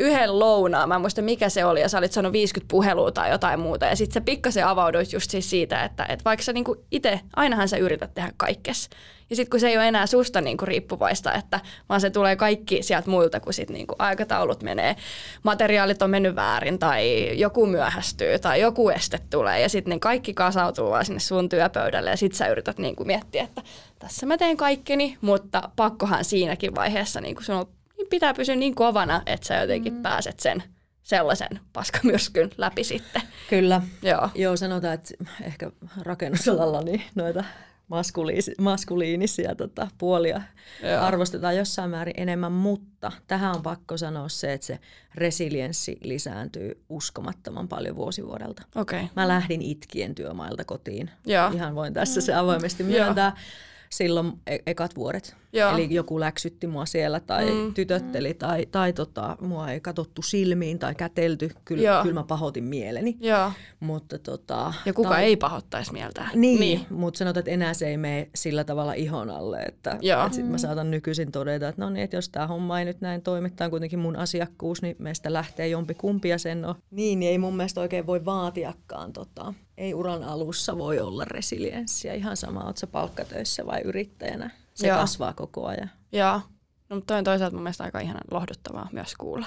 yhden lounaan, mä en muista mikä se oli, ja sä olit sanonut 50 puhelua tai jotain muuta, ja sitten sä pikkasen avauduit just siis siitä, että, että vaikka sä niinku itse, ainahan sä yrität tehdä kaikkes, ja sitten kun se ei ole enää susta niinku riippuvaista, että vaan se tulee kaikki sieltä muilta, kun sit niinku aikataulut menee, materiaalit on mennyt väärin tai joku myöhästyy tai joku este tulee ja sitten ne kaikki kasautuu vaan sinne sun työpöydälle ja sitten sä yrität niinku miettiä, että tässä mä teen kaikkeni, mutta pakkohan siinäkin vaiheessa niinku sun niin pitää pysyä niin kovana, että sä jotenkin mm. pääset sen sellaisen paskamyrskyn läpi sitten.
Kyllä.
Joo.
Joo, sanotaan, että ehkä rakennusalalla niin noita maskuliisi, maskuliinisia tota, puolia Joo. arvostetaan jossain määrin enemmän, mutta tähän on pakko sanoa se, että se resilienssi lisääntyy uskomattoman paljon vuosivuodelta.
Okay.
Mä lähdin itkien työmailta kotiin. Joo. Ihan voin tässä se avoimesti myöntää. Joo silloin e- ekat vuodet. Joo. Eli joku läksytti mua siellä tai mm. tytötteli tai, tai tota, mua ei katsottu silmiin tai kätelty. Kyllä, kyllä mä pahoitin mieleni.
Joo.
Mutta tota,
ja kuka tai... ei pahoittaisi mieltä.
Niin, niin. mutta sanotaan, että enää se ei mene sillä tavalla ihon alle. Että, Joo. että sit mä saatan nykyisin todeta, että no niin, että jos tämä homma ei nyt näin toimittaa kuitenkin mun asiakkuus, niin meistä lähtee jompi kumpi ja sen on. Niin, niin ei mun mielestä oikein voi vaatiakaan tota, ei uran alussa voi olla resilienssiä. Ihan sama, oletko palkkatöissä vai yrittäjänä. Se Joo. kasvaa koko ajan.
Joo. No, mutta toi on toisaalta mun mielestä aika ihan lohduttavaa myös kuulla.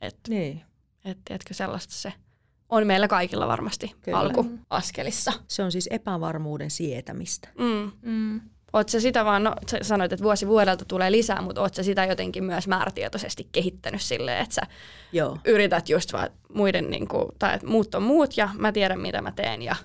Et,
niin.
Et, tiedätkö, sellaista se on meillä kaikilla varmasti Kyllä. alkuaskelissa.
Se on siis epävarmuuden sietämistä.
Mm. Mm. Oot sä sitä vaan, no sä sanoit, että vuosi vuodelta tulee lisää, mutta oot sä sitä jotenkin myös määrätietoisesti kehittänyt silleen, että sä Joo. yrität just vaan muiden, niin kuin, tai että muut on muut ja mä tiedän mitä mä teen ja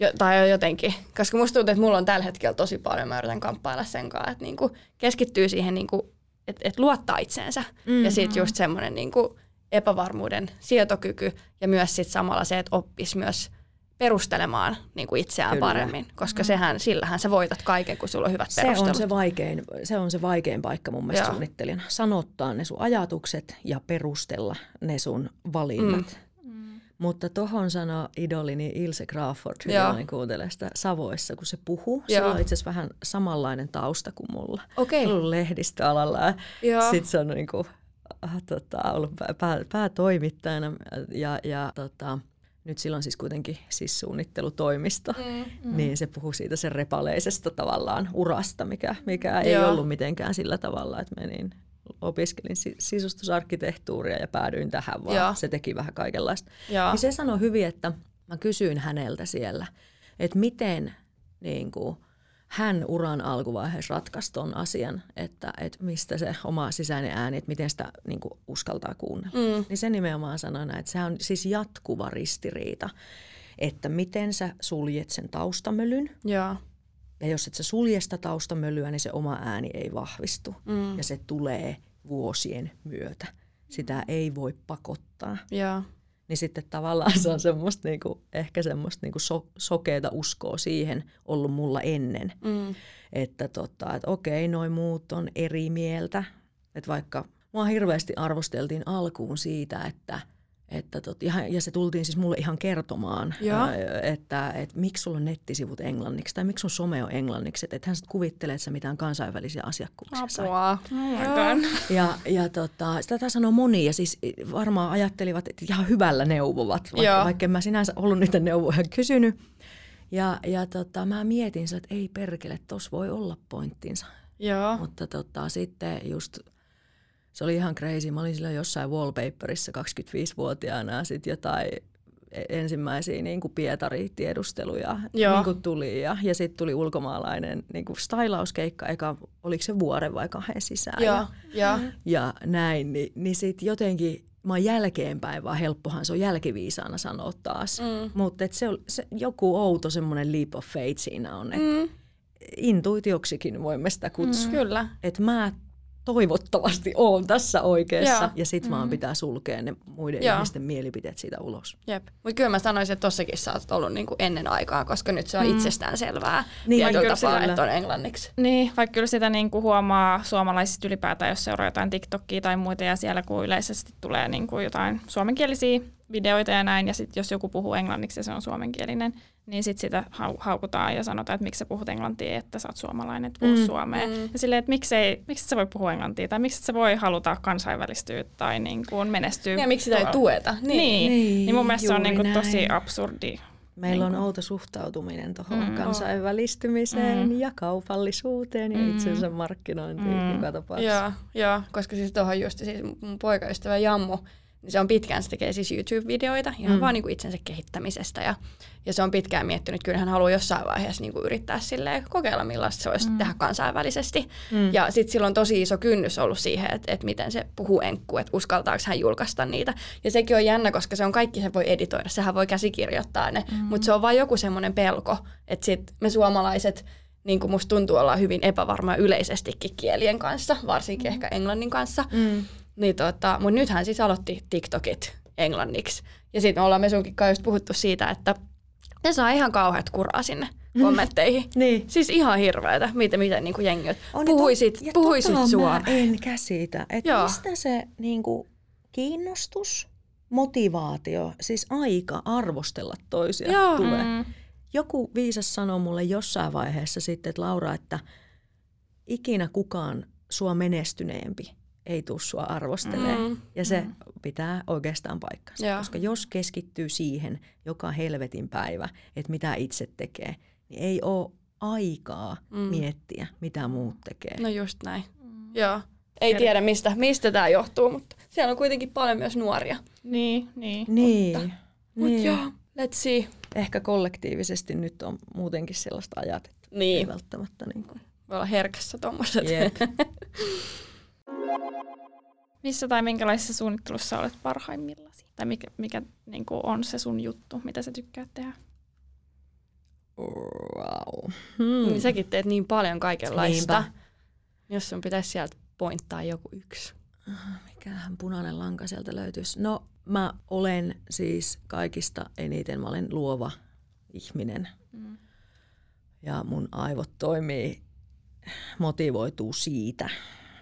jo, tai jotenkin, koska musta tuntuu, että mulla on tällä hetkellä tosi paljon, mä yritän kamppailla sen kanssa, että niin kuin keskittyy siihen, niin kuin, että, että luottaa itseensä mm-hmm. ja sitten just semmoinen niin kuin epävarmuuden sietokyky ja myös sit samalla se, että oppisi myös perustelemaan niin kuin itseään Kyllä. paremmin, koska mm. sehän, sillähän sä voitat kaiken, kun sulla on hyvät
se
perustelut.
On se, vaikein, se on se vaikein paikka mun mielestä Joo. suunnittelijana. Sanottaa ne sun ajatukset ja perustella ne sun valinnat. Mm. mm. Mutta tohon sanoi idolini Ilse Crawford, hyvin kuuntelee sitä Savoissa, kun se puhuu. Se on itse asiassa vähän samanlainen tausta kuin mulla.
Okay.
Ollut lehdistöalalla. Sitten se on niin kuin, äh, tota, ollut pää, päätoimittajana ja, ja tota, nyt silloin siis kuitenkin siis suunnittelutoimisto, mm, mm. niin se puhuu siitä sen repaleisesta tavallaan urasta, mikä, mikä ei Joo. ollut mitenkään sillä tavalla, että menin opiskelin sisustusarkkitehtuuria ja päädyin tähän, vaan Joo. se teki vähän kaikenlaista. Joo. Niin se sanoi hyvin, että mä kysyin häneltä siellä, että miten niin kuin, hän uran alkuvaiheessa ratkaisi ton asian, että, että mistä se oma sisäinen ääni, että miten sitä niin kuin uskaltaa kuunnella. Mm. Niin se nimenomaan sanoi näin, että se on siis jatkuva ristiriita, että miten sä suljet sen taustamölyn.
Ja,
ja jos et sä sulje sitä taustamölyä, niin se oma ääni ei vahvistu. Mm. Ja se tulee vuosien myötä. Sitä ei voi pakottaa.
Ja
niin sitten tavallaan se on semmoista niinku, ehkä semmoista niinku so, sokeeta uskoa siihen ollut mulla ennen. Mm. Että tota, et okei, noin muut on eri mieltä. Että vaikka mua hirveästi arvosteltiin alkuun siitä, että – että tot, ja, ja se tultiin siis mulle ihan kertomaan, ää, että, että miksi sulla on nettisivut englanniksi tai miksi sun some on englanniksi. Että hän sitten kuvittelee, että sä mitään kansainvälisiä asiakkuuksia
Apua. Oh
ja, ja tota, sitä sanoo moni ja siis varmaan ajattelivat, että ihan hyvällä neuvovat, vaikka, vaikka en mä sinänsä ollut niitä neuvoja kysynyt. Ja, ja tota, mä mietin, että ei perkele, tuossa voi olla pointtinsa.
Joo.
Mutta tota, sitten just se oli ihan crazy. Mä olin sillä jossain wallpaperissa 25-vuotiaana ja sitten jotain e- ensimmäisiä niin kuin Pietari-tiedusteluja niin kuin tuli. Ja, ja sitten tuli ulkomaalainen niin kuin stylauskeikka, eka, oliko se vuoden vai kahden sisään.
Joo, ja,
ja. ja näin, niin, niin sitten jotenkin mä oon jälkeenpäin, vaan helppohan se on jälkiviisaana sanoa taas. Mm. Mutta se, se, joku outo semmoinen leap of faith siinä on, että mm. intuitioksikin voimme sitä kutsua.
Mm, kyllä.
Että mä toivottavasti oon tässä oikeassa. Joo. Ja sit vaan mm. pitää sulkea ne muiden Joo. ihmisten mielipiteet siitä ulos.
Jep. Mutta kyllä mä sanoisin, että tossakin sä oot ollut niinku ennen aikaa, koska nyt se on mm. itsestään selvää niin, tietyllä tapaa, että on englanniksi.
Niin, vaikka kyllä sitä niinku huomaa suomalaisista ylipäätään, jos seuraa jotain TikTokia tai muita ja siellä kun yleisesti tulee niinku jotain suomenkielisiä videoita ja näin, ja sitten jos joku puhuu englanniksi ja se on suomenkielinen, niin sitten sitä hau- haukutaan ja sanotaan, että miksi sä puhut englantia, että sä oot suomalainen, että puhu mm. suomea. Mm. Ja silleen, että miksei, miksi sä voi puhua englantia, tai miksi sä voi haluta kansainvälistyä tai niin kuin menestyä.
Ja miksi sitä ei tueta.
Niin, niin, niin, niin mun mielestä se on niin kuin tosi absurdi
Meillä niin on outo suhtautuminen tuohon mm, kansainvälistymiseen mm. ja kaupallisuuteen ja mm. itsensä markkinointiin mm. joka tapauksessa.
Joo, joo, koska siis tuohon just siis mun poikaystävä Jammu, niin se on pitkään, se tekee siis YouTube-videoita ihan mm. vaan niin kuin itsensä kehittämisestä ja, ja se on pitkään miettinyt, kyllä hän haluaa jossain vaiheessa niin kuin yrittää silleen, kokeilla millaista se olisi mm. tehdä kansainvälisesti. Mm. Ja sitten sillä on tosi iso kynnys ollut siihen, että, että miten se puhuu enkku, että uskaltaako hän julkaista niitä. Ja sekin on jännä, koska se on kaikki, se voi editoida, sehän voi käsikirjoittaa ne, mm. mutta se on vain joku semmoinen pelko, että sit me suomalaiset, niin kuin musta tuntuu olla hyvin epävarma yleisestikin kielien kanssa, varsinkin mm. ehkä englannin kanssa. Mm. Niin tota, mutta nythän siis aloitti TikTokit englanniksi. Ja sitten me ollaan me sunkin just puhuttu siitä, että ne saa ihan kauheat kuraa sinne mm. kommentteihin. [laughs] niin. Siis ihan hirveätä, miten, miten niin kuin jengi puhuisit,
to,
puhuisit tota suomea.
en käsitä, että mistä se niin kuin, kiinnostus, motivaatio, siis aika arvostella toisia Joo. tulee. Mm. Joku viisas sanoi mulle jossain vaiheessa sitten, että Laura, että ikinä kukaan sua menestyneempi ei tuu sua arvostelemaan. Mm, ja se mm. pitää oikeastaan paikkansa. Joo. Koska jos keskittyy siihen joka helvetin päivä, että mitä itse tekee, niin ei ole aikaa mm. miettiä, mitä muut tekee.
No just näin. Mm. Joo. Ei Eri. tiedä, mistä, mistä tämä johtuu, mutta siellä on kuitenkin paljon myös nuoria.
Niin, niin.
Niin.
Mutta, niin. Mut joo, let's see.
Ehkä kollektiivisesti nyt on muutenkin sellaista ajatetta. Niin. Ei välttämättä niin kuin.
Voi olla herkässä tuommoiset. [laughs]
Missä tai minkälaisessa suunnittelussa olet parhaimmillaan? Tai mikä, mikä niin kuin on se sun juttu, mitä sä tykkäät tehdä?
Wow.
Hmm. Niin säkin teet niin paljon kaikenlaista. Niinpä. Jos sun pitäisi sieltä pointtaa joku yksi.
Mikähän punainen lanka sieltä löytyisi? No mä olen siis kaikista eniten, mä olen luova ihminen. Mm. Ja mun aivot toimii, motivoituu siitä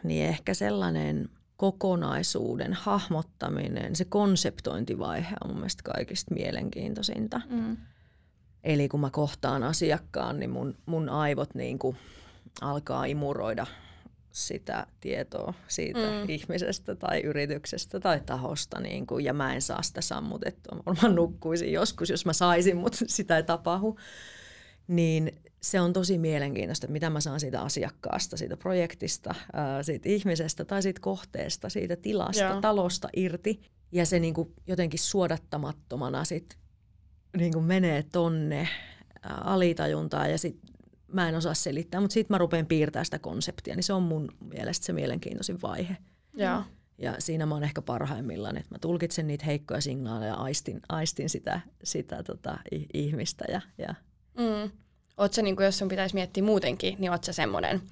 niin ehkä sellainen kokonaisuuden hahmottaminen, se konseptointivaihe on mun mielestä kaikista mielenkiintoisinta. Mm. Eli kun mä kohtaan asiakkaan, niin mun, mun aivot niin kuin alkaa imuroida sitä tietoa siitä mm. ihmisestä tai yrityksestä tai tahosta, niin kuin, ja mä en saa sitä sammutettua. Mä nukkuisin joskus, jos mä saisin, mutta [laughs] sitä ei tapahdu. Niin se on tosi mielenkiintoista, mitä mä saan siitä asiakkaasta, siitä projektista, siitä ihmisestä tai siitä kohteesta, siitä tilasta, Joo. talosta irti. Ja se niin kuin jotenkin suodattamattomana sit niin kuin menee tonne alitajuntaan ja sit mä en osaa selittää, mutta sitten mä rupean piirtämään sitä konseptia, niin se on mun mielestä se mielenkiintoisin vaihe.
Joo.
Ja siinä mä oon ehkä parhaimmillaan, että mä tulkitsen niitä heikkoja signaaleja, aistin, aistin sitä, sitä tota, ihmistä ja, ja
mm. Oot sä, niin kuin, jos sun pitäisi miettiä muutenkin, niin oot sä semmoinen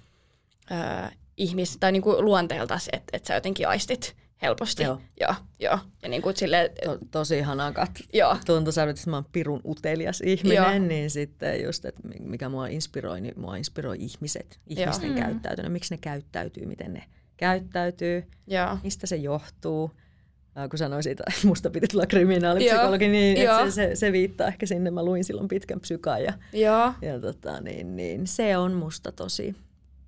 öö, ihmis, tai niin kuin luonteeltas, että et sä jotenkin aistit helposti. Joo. Joo, joo. Ja niin kuin sille,
to, tosi hanakat. Joo. Tuntuu sanoa, että mä oon pirun utelias ihminen, joo. niin sitten just, että mikä mua inspiroi, niin mua inspiroi ihmiset, ihmisten joo. Mm. käyttäytyminen, miksi ne käyttäytyy, miten ne käyttäytyy, joo. mistä se johtuu kun sanoin siitä, että musta piti tulla kriminaalipsykologi, niin että se, se, se, viittaa ehkä sinne. Mä luin silloin pitkän psykan ja,
Joo.
ja tota, niin, niin, se on musta tosi,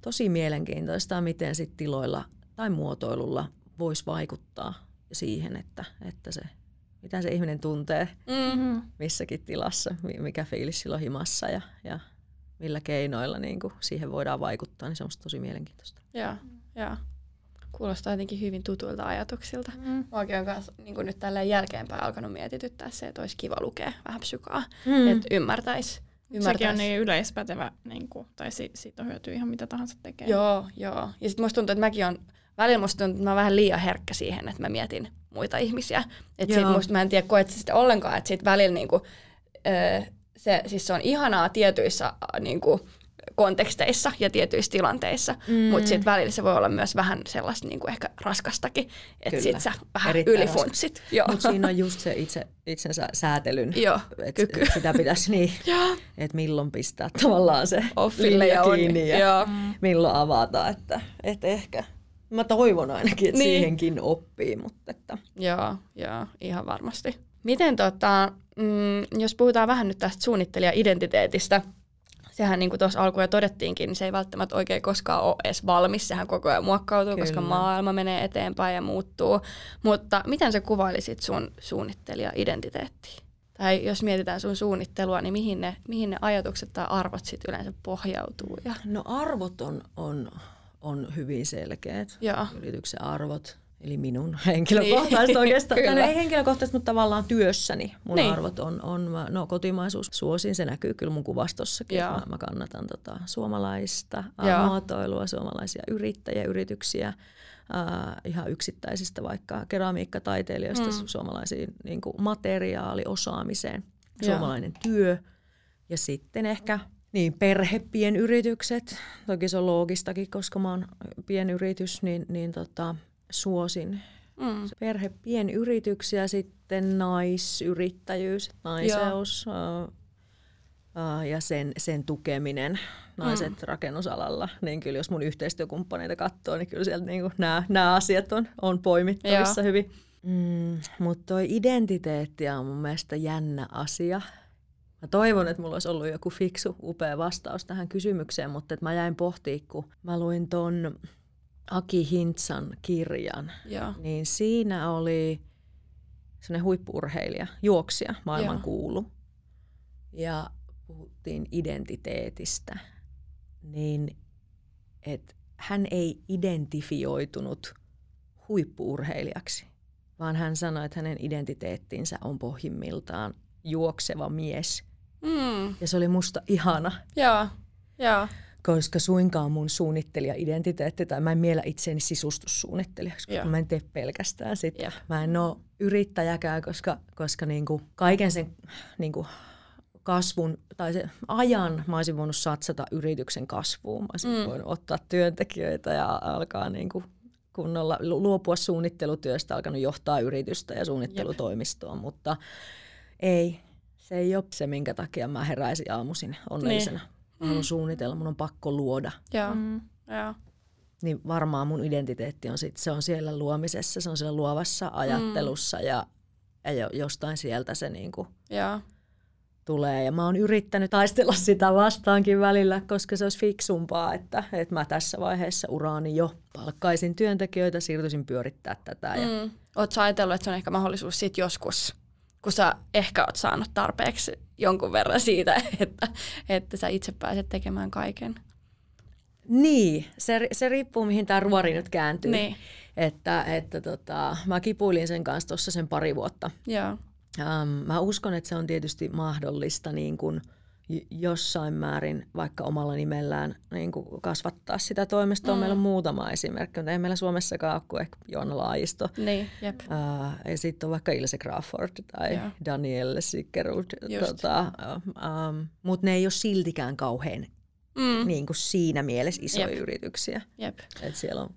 tosi mielenkiintoista, miten sit tiloilla tai muotoilulla voisi vaikuttaa siihen, että, että se, mitä se ihminen tuntee mm-hmm. missäkin tilassa, mikä fiilis sillä on himassa ja, ja millä keinoilla niin kuin siihen voidaan vaikuttaa, niin se on tosi mielenkiintoista.
Joo, joo. Kuulostaa jotenkin hyvin tutuilta ajatuksilta. Mm. Mäkin on kanssa, niin nyt tällä jälkeenpäin alkanut mietityttää se, että olisi kiva lukea vähän psykaa, mm. että ymmärtäisi.
Ymmärtäis. Sekin on niin yleispätevä, niin kuin, tai si- siitä on hyötyä ihan mitä tahansa tekee.
Joo, joo. Ja sitten musta tuntuu, että mäkin on, välillä musta tuntuu, että mä oon vähän liian herkkä siihen, että mä mietin muita ihmisiä. Että sit musta mä en tiedä, koet sitä ollenkaan, että sit välillä niin kuin, öö, se, siis se on ihanaa tietyissä niin kuin, konteksteissa ja tietyissä tilanteissa, mm. mutta sitten välillä se voi olla myös vähän sellaista niin kuin ehkä raskastakin, että sitten sä vähän Erittäin ylifuntsit.
Mutta siinä on just se itse, itsensä säätelyn, että et sitä pitäisi niin, [laughs] että milloin pistää tavallaan se
Offille ja
kiinni ja Joo. milloin avata, että, että ehkä Mä toivon ainakin, että niin. siihenkin oppii. Mutta että.
Joo, joo, ihan varmasti. Miten tota, mm, jos puhutaan vähän nyt tästä suunnittelija-identiteetistä, sehän niin kuin tuossa alkuun jo todettiinkin, niin se ei välttämättä oikein koskaan ole edes valmis. Sehän koko ajan muokkautuu, Kyllä. koska maailma menee eteenpäin ja muuttuu. Mutta miten sä kuvailisit sun suunnittelija-identiteettiä? Tai jos mietitään sun suunnittelua, niin mihin ne, mihin ne ajatukset tai arvot sitten yleensä pohjautuu? Ja...
No arvot on, on, on hyvin selkeät.
Joo.
Yrityksen arvot, eli minun [laughs] henkilökohtaiset niin. oikeastaan. Ei henkilökohtaiset, mutta tavallaan työssäni mun niin. arvot on, on no, kotimaisuus. Suosin, se näkyy kyllä mun kuvastossakin. Mä, mä kannatan tota, suomalaista muotoilua, suomalaisia yrittäjiä, yrityksiä äh, ihan yksittäisistä vaikka keramiikkataiteilijoista mm. suomalaisiin niin kuin materiaaliosaamiseen, suomalainen Joo. työ ja sitten ehkä niin, perhepienyritykset, toki se on loogistakin, koska mä oon pienyritys, niin, niin tota, suosin mm. perhepienyrityksiä, sitten naisyrittäjyys, naiseus, Joo ja sen, sen tukeminen naiset mm. rakennusalalla, niin kyllä jos mun yhteistyökumppaneita katsoo, niin kyllä sieltä niin nämä, nämä asiat on, on poimittavissa Joo. hyvin. Mm, mutta toi identiteetti on mun mielestä jännä asia. Mä toivon, että mulla olisi ollut joku fiksu, upea vastaus tähän kysymykseen, mutta että mä jäin pohtimaan, kun mä luin ton Aki Hintsan kirjan, Joo. niin siinä oli sellainen huippurheilija, juoksija, maailman kuulu. Ja puhuttiin identiteetistä, niin että hän ei identifioitunut huippuurheilijaksi, vaan hän sanoi, että hänen identiteettinsä on pohjimmiltaan juokseva mies. Mm. Ja se oli musta ihana.
Joo, joo.
Koska suinkaan mun suunnittelija-identiteetti, tai mä en miellä itseäni sisustussuunnittelijaksi, koska mä en tee pelkästään sitä. Mä en ole yrittäjäkään, koska, koska niinku kaiken sen niinku kasvun tai se ajan mä olisin voinut satsata yrityksen kasvuun. Mä olisin mm. voinut ottaa työntekijöitä ja alkaa niin kuin kunnolla luopua suunnittelutyöstä, alkanut johtaa yritystä ja suunnittelutoimistoa, Jep. mutta ei, se ei ole se, minkä takia mä heräisin aamuisin onnellisena. Niin. Mä haluan mm. suunnitella, mun on pakko luoda.
Joo. Mm. Joo.
Niin varmaan mun identiteetti on sit, se on siellä luomisessa, se on siellä luovassa ajattelussa mm. ja, ja jostain sieltä se niinku,
Joo
tulee. Ja mä oon yrittänyt taistella sitä vastaankin välillä, koska se olisi fiksumpaa, että, että mä tässä vaiheessa uraani jo palkkaisin työntekijöitä, siirtyisin pyörittää tätä. Ja... Mm.
Oletko ajatellut, että se on ehkä mahdollisuus sitten joskus, kun sä ehkä oot saanut tarpeeksi jonkun verran siitä, [laughs] että, että sä itse pääset tekemään kaiken?
Niin, se, se riippuu mihin tämä ruori nyt kääntyy. Niin. Että, että tota, mä kipuilin sen kanssa tuossa sen pari vuotta.
Joo.
Ähm, mä uskon, että se on tietysti mahdollista niin kuin jossain määrin vaikka omalla nimellään niin kuin kasvattaa sitä toimistoa. Mm. Meillä on muutama esimerkki, mutta ei meillä Suomessakaan ole kuin ehkä Joona Laajisto.
Niin, jep.
Äh, ja sitten on vaikka Ilse Crawford tai yeah. Danielle Sickerud. Tota, ähm, mutta ne ei ole siltikään kauhean mm. niin kuin siinä mielessä isoja Jep. yrityksiä.
Jep.
Et siellä on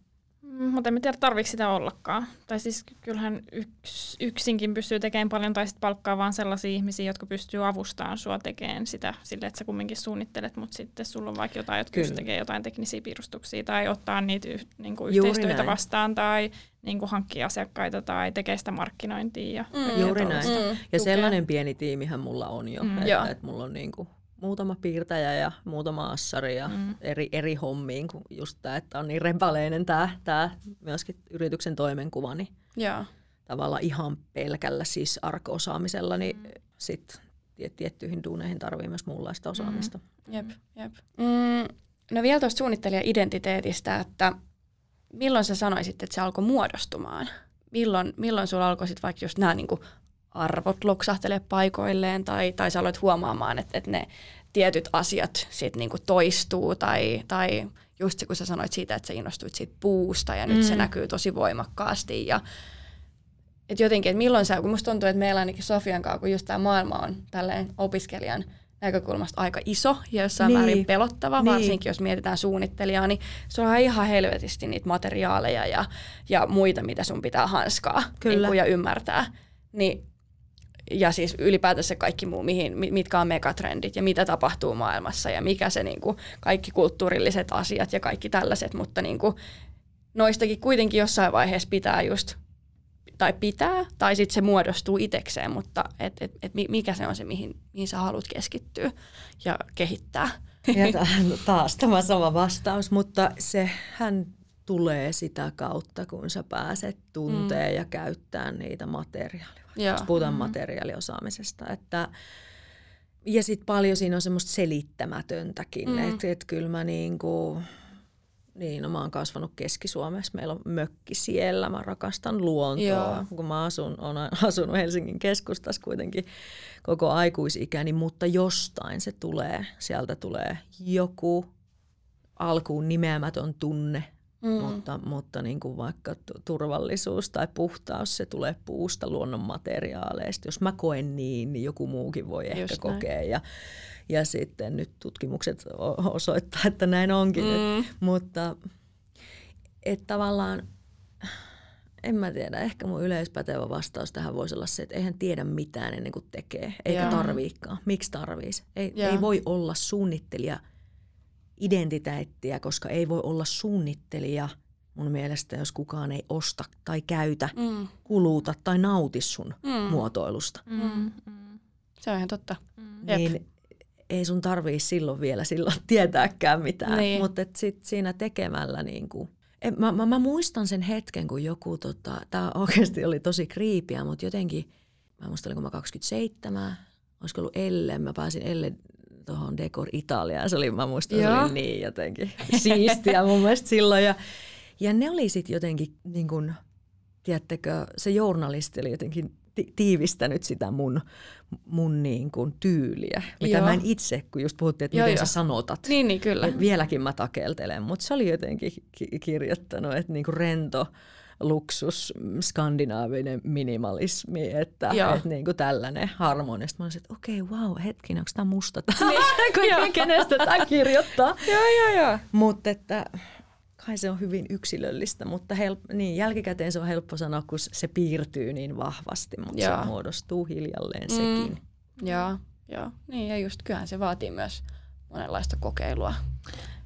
mutta en tiedä, tarvitsi sitä ollakaan. Tai siis kyllähän yks, yksinkin pystyy tekemään paljon, tai sitten palkkaa vaan sellaisia ihmisiä, jotka pystyy avustamaan sua tekemään sitä sille, että sä kumminkin suunnittelet, mutta sitten sulla on vaikka jotain, jotka tekemään jotain teknisiä piirustuksia, tai ottaa niitä yh, niin kuin yhteistyötä näin. vastaan, tai niin kuin hankkia asiakkaita, tai tekee sitä markkinointia. Ja
mm. Juuri näin. Mm. Ja sellainen pieni tiimihän mulla on jo, mm. että, että mulla on niin kuin muutama piirtäjä ja muutama assari ja mm. eri, eri hommiin, kun just tämä, että on niin repaleinen tämä, tämä myöskin yrityksen toimenkuva, niin
ja.
tavallaan ihan pelkällä siis arko-osaamisella, niin mm. sitten tiettyihin duuneihin tarvii myös muunlaista osaamista.
Mm. Jep, jep. Mm, no vielä tuosta suunnittelijä-identiteetistä, että milloin sä sanoisit, että se alkoi muodostumaan? Milloin, milloin sulla alkoi sitten vaikka just nämä niinku arvot loksahtelee paikoilleen tai, tai sä aloit huomaamaan, että, että ne tietyt asiat sit niinku toistuu tai, tai just se, kun sä sanoit siitä, että sä innostuit siitä puusta ja mm. nyt se mm. näkyy tosi voimakkaasti ja et jotenkin, että milloin sä, kun musta tuntuu, että meillä ainakin Sofian kanssa, kun just tämä maailma on tälleen opiskelijan näkökulmasta aika iso ja jossain niin. määrin pelottava, niin. varsinkin jos mietitään suunnittelijaa, niin se on ihan helvetisti niitä materiaaleja ja, ja muita, mitä sun pitää hanskaa Kyllä. Niin ja ymmärtää. Niin ja siis ylipäätänsä kaikki muu, mihin, mitkä on megatrendit ja mitä tapahtuu maailmassa ja mikä se niin kuin, kaikki kulttuurilliset asiat ja kaikki tällaiset, mutta niin kuin, noistakin kuitenkin jossain vaiheessa pitää just tai pitää, tai sitten se muodostuu itsekseen, mutta et, et, et mikä se on se, mihin, mihin sä haluat keskittyä ja kehittää.
Ja taas tämä sama vastaus, mutta sehän tulee sitä kautta, kun sä pääset tuntee mm. ja käyttää niitä materiaaleja. Jos puhutaan mm. materiaaliosaamisesta. Että, ja sitten paljon siinä on semmoista selittämätöntäkin, mm. että et kyllä mä niinku, niin, no mä oon kasvanut Keski-Suomessa, meillä on mökki siellä, mä rakastan luontoa. Joo. Kun mä asun, olen [laughs] asunut Helsingin keskustassa kuitenkin koko aikuisikäni, mutta jostain se tulee, sieltä tulee joku alkuun nimeämätön tunne, mm. mutta, mutta niin kuin vaikka turvallisuus tai puhtaus, se tulee puusta, luonnon materiaaleista. Jos mä koen niin, niin joku muukin voi ehkä Just kokea. Näin. Ja, ja sitten nyt tutkimukset osoittaa, että näin onkin. Mm. Et, mutta että tavallaan, en mä tiedä, ehkä mun yleispätevä vastaus tähän voisi olla se, että eihän tiedä mitään ennen kuin tekee, eikä yeah. tarviikaan. Miksi tarviis? Ei, yeah. ei voi olla suunnittelija identiteettiä, koska ei voi olla suunnittelija mun mielestä, jos kukaan ei osta tai käytä, mm. kuluta tai nauti sun mm. muotoilusta. Mm.
Mm. Se on ihan totta. Mm.
Niin ei sun tarvii silloin vielä silloin [laughs] tietääkään mitään, niin. mutta sit siinä tekemällä niin kuin, en, mä, mä, mä, muistan sen hetken, kun joku, tota, tämä oikeasti oli tosi kriipiä, mutta jotenkin, mä muistan, kun mä 27, olisiko ollut Elle, mä pääsin Elle tuohon Decor Italiaan, se oli, mä muistan, se oli niin jotenkin [laughs] siistiä mun mielestä silloin, ja, ja ne oli sitten jotenkin, niin kuin, tiedättekö, se journalisti oli jotenkin tiivistänyt sitä mun, mun niin kuin tyyliä, mitä Joo. mä en itse, kun just puhuttiin, että Joo, miten jo. sä sanotat.
Niin, niin kyllä.
Vieläkin mä takeltelen, mutta se oli jotenkin ki- kirjoittanut, että niin kuin rento luksus, skandinaavinen minimalismi, että, että niin kuin tällainen harmonia. Sitten mä olisin, että okei, okay, wow, hetkin, onko tämä musta? Niin, [laughs] kenestä tämä kirjoittaa? [laughs]
joo, joo, joo.
Mutta että kai se on hyvin yksilöllistä, mutta help, niin, jälkikäteen se on helppo sanoa, kun se piirtyy niin vahvasti, mutta Joo. se muodostuu hiljalleen mm. sekin.
Joo, joo. Niin ja just kyllähän se vaatii myös monenlaista kokeilua.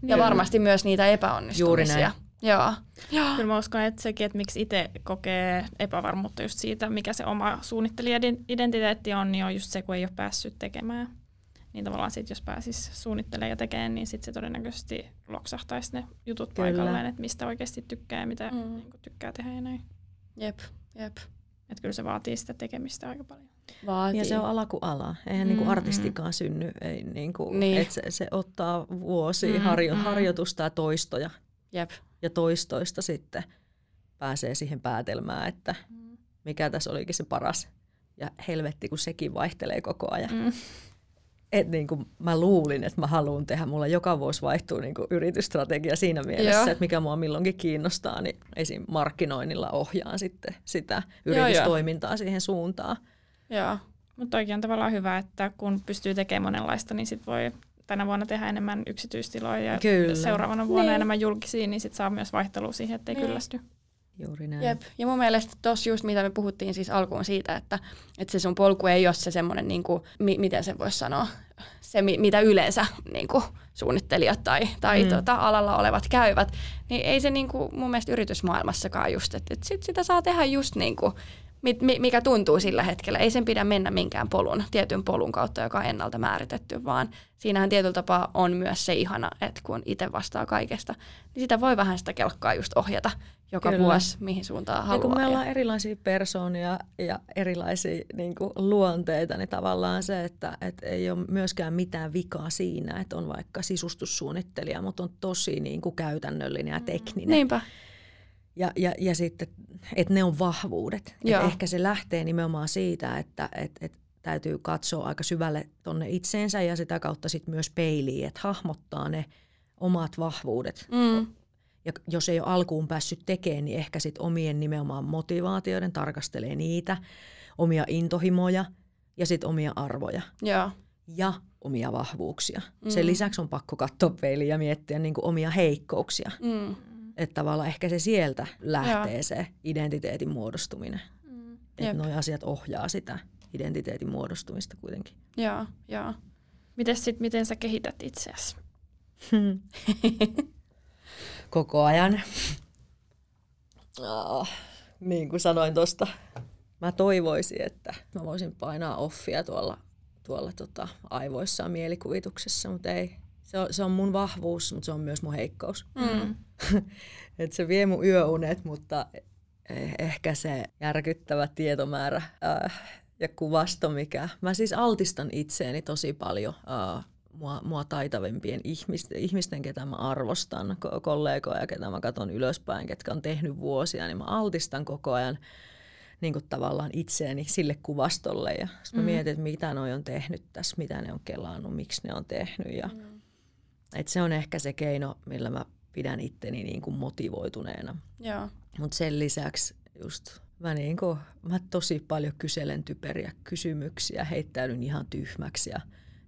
Ja varmasti myös niitä epäonnistumisia. Juuri näin. Joo.
Joo. Kyllä mä uskon, että sekin, että miksi itse kokee epävarmuutta just siitä, mikä se oma suunnittelijaidentiteetti on, niin on just se, kun ei ole päässyt tekemään niin tavallaan sit, jos pääsis suunnittelemaan ja tekemään, niin sit se todennäköisesti loksahtaisi ne jutut Kyllä. paikalleen, että mistä oikeasti tykkää ja mitä mm. niin tykkää tehdä ja näin.
Jep, jep.
Että kyllä se vaatii sitä tekemistä aika paljon.
Vaatii. Ja se on ala kuin ala. Eihän mm, niinku artistikaan synny. Ei, niinku, niin. et se, se ottaa vuosia mm, harjo, mm. harjoitusta ja toistoja.
Jep.
Ja toistoista sitten pääsee siihen päätelmään, että mikä tässä olikin se paras. Ja helvetti, kun sekin vaihtelee koko ajan. Mm että niin kuin mä luulin, että mä haluan tehdä. Mulla joka vuosi vaihtuu niin kuin yritysstrategia siinä mielessä, Joo. että mikä mua milloinkin kiinnostaa, niin esim. markkinoinnilla ohjaan sitten sitä yritystoimintaa Joo, siihen suuntaan.
Joo, mutta oikein on tavallaan hyvä, että kun pystyy tekemään monenlaista, niin sit voi tänä vuonna tehdä enemmän yksityistiloja ja Kyllä. seuraavana vuonna niin. enemmän julkisia, niin sit saa myös vaihtelua siihen, ettei niin. kyllästy.
Juuri näin.
Jep. Ja mun mielestä tuossa just mitä me puhuttiin siis alkuun siitä, että, että se sun polku ei ole se semmoinen, niin kuin, mi, miten se voisi sanoa, se mitä yleensä niin kuin, suunnittelijat tai, tai mm. tota, alalla olevat käyvät, niin ei se niin kuin, mun mielestä yritysmaailmassakaan just, että, että sit sitä saa tehdä just niin kuin, mikä tuntuu sillä hetkellä. Ei sen pidä mennä minkään polun, tietyn polun kautta, joka on ennalta määritetty, vaan siinähän tietyllä tapaa on myös se ihana, että kun itse vastaa kaikesta, niin sitä voi vähän sitä kelkkaa just ohjata joka Kyllä. vuosi, mihin suuntaan haluaa. Ja
kun meillä on erilaisia persoonia ja erilaisia niin kuin, luonteita, niin tavallaan se, että, että ei ole myöskään mitään vikaa siinä, että on vaikka sisustussuunnittelija, mutta on tosi niin kuin, käytännöllinen ja mm. tekninen.
Niinpä.
Ja, ja, ja sitten, että ne on vahvuudet. Et ehkä se lähtee nimenomaan siitä, että et, et täytyy katsoa aika syvälle tonne itseensä ja sitä kautta sitten myös peiliin, että hahmottaa ne omat vahvuudet. Mm. Ja jos ei ole alkuun päässyt tekemään, niin ehkä sitten omien nimenomaan motivaatioiden tarkastelee niitä, omia intohimoja ja sitten omia arvoja.
Ja.
Ja omia vahvuuksia. Mm. Sen lisäksi on pakko katsoa peiliin ja miettiä niin omia heikkouksia. Mm. Että tavallaan ehkä se sieltä lähtee Joo. se identiteetin muodostuminen. Mm. Että nuo asiat ohjaa sitä identiteetin muodostumista kuitenkin.
Joo, joo.
Mites sit, miten sä kehität itseäsi? [laughs]
Koko ajan. Oh, niin kuin sanoin tuosta, mä toivoisin, että mä voisin painaa offia tuolla, tuolla tota, aivoissaan mielikuvituksessa, mutta ei. Se on, se on mun vahvuus, mutta se on myös mun heikkous. Mm. [laughs] Et se vie mun yöunet, mutta eh, ehkä se järkyttävä tietomäärä äh, ja kuvasto, mikä... Mä siis altistan itseeni tosi paljon äh, mua, mua taitavimpien ihmisten, ihmisten, ketä mä arvostan, kollegoja, ketä mä katson ylöspäin, ketkä on tehnyt vuosia, niin mä altistan koko ajan niin kuin tavallaan itseäni sille kuvastolle. Ja sitten mä mm. mietin, että mitä ne on tehnyt tässä, mitä ne on kelannut, miksi ne on tehnyt. Ja, mm. Et se on ehkä se keino, millä mä pidän itteni niin kuin motivoituneena. Mutta sen lisäksi just mä, niin kuin, mä tosi paljon kyselen typeriä kysymyksiä, heittäydyn ihan tyhmäksi ja,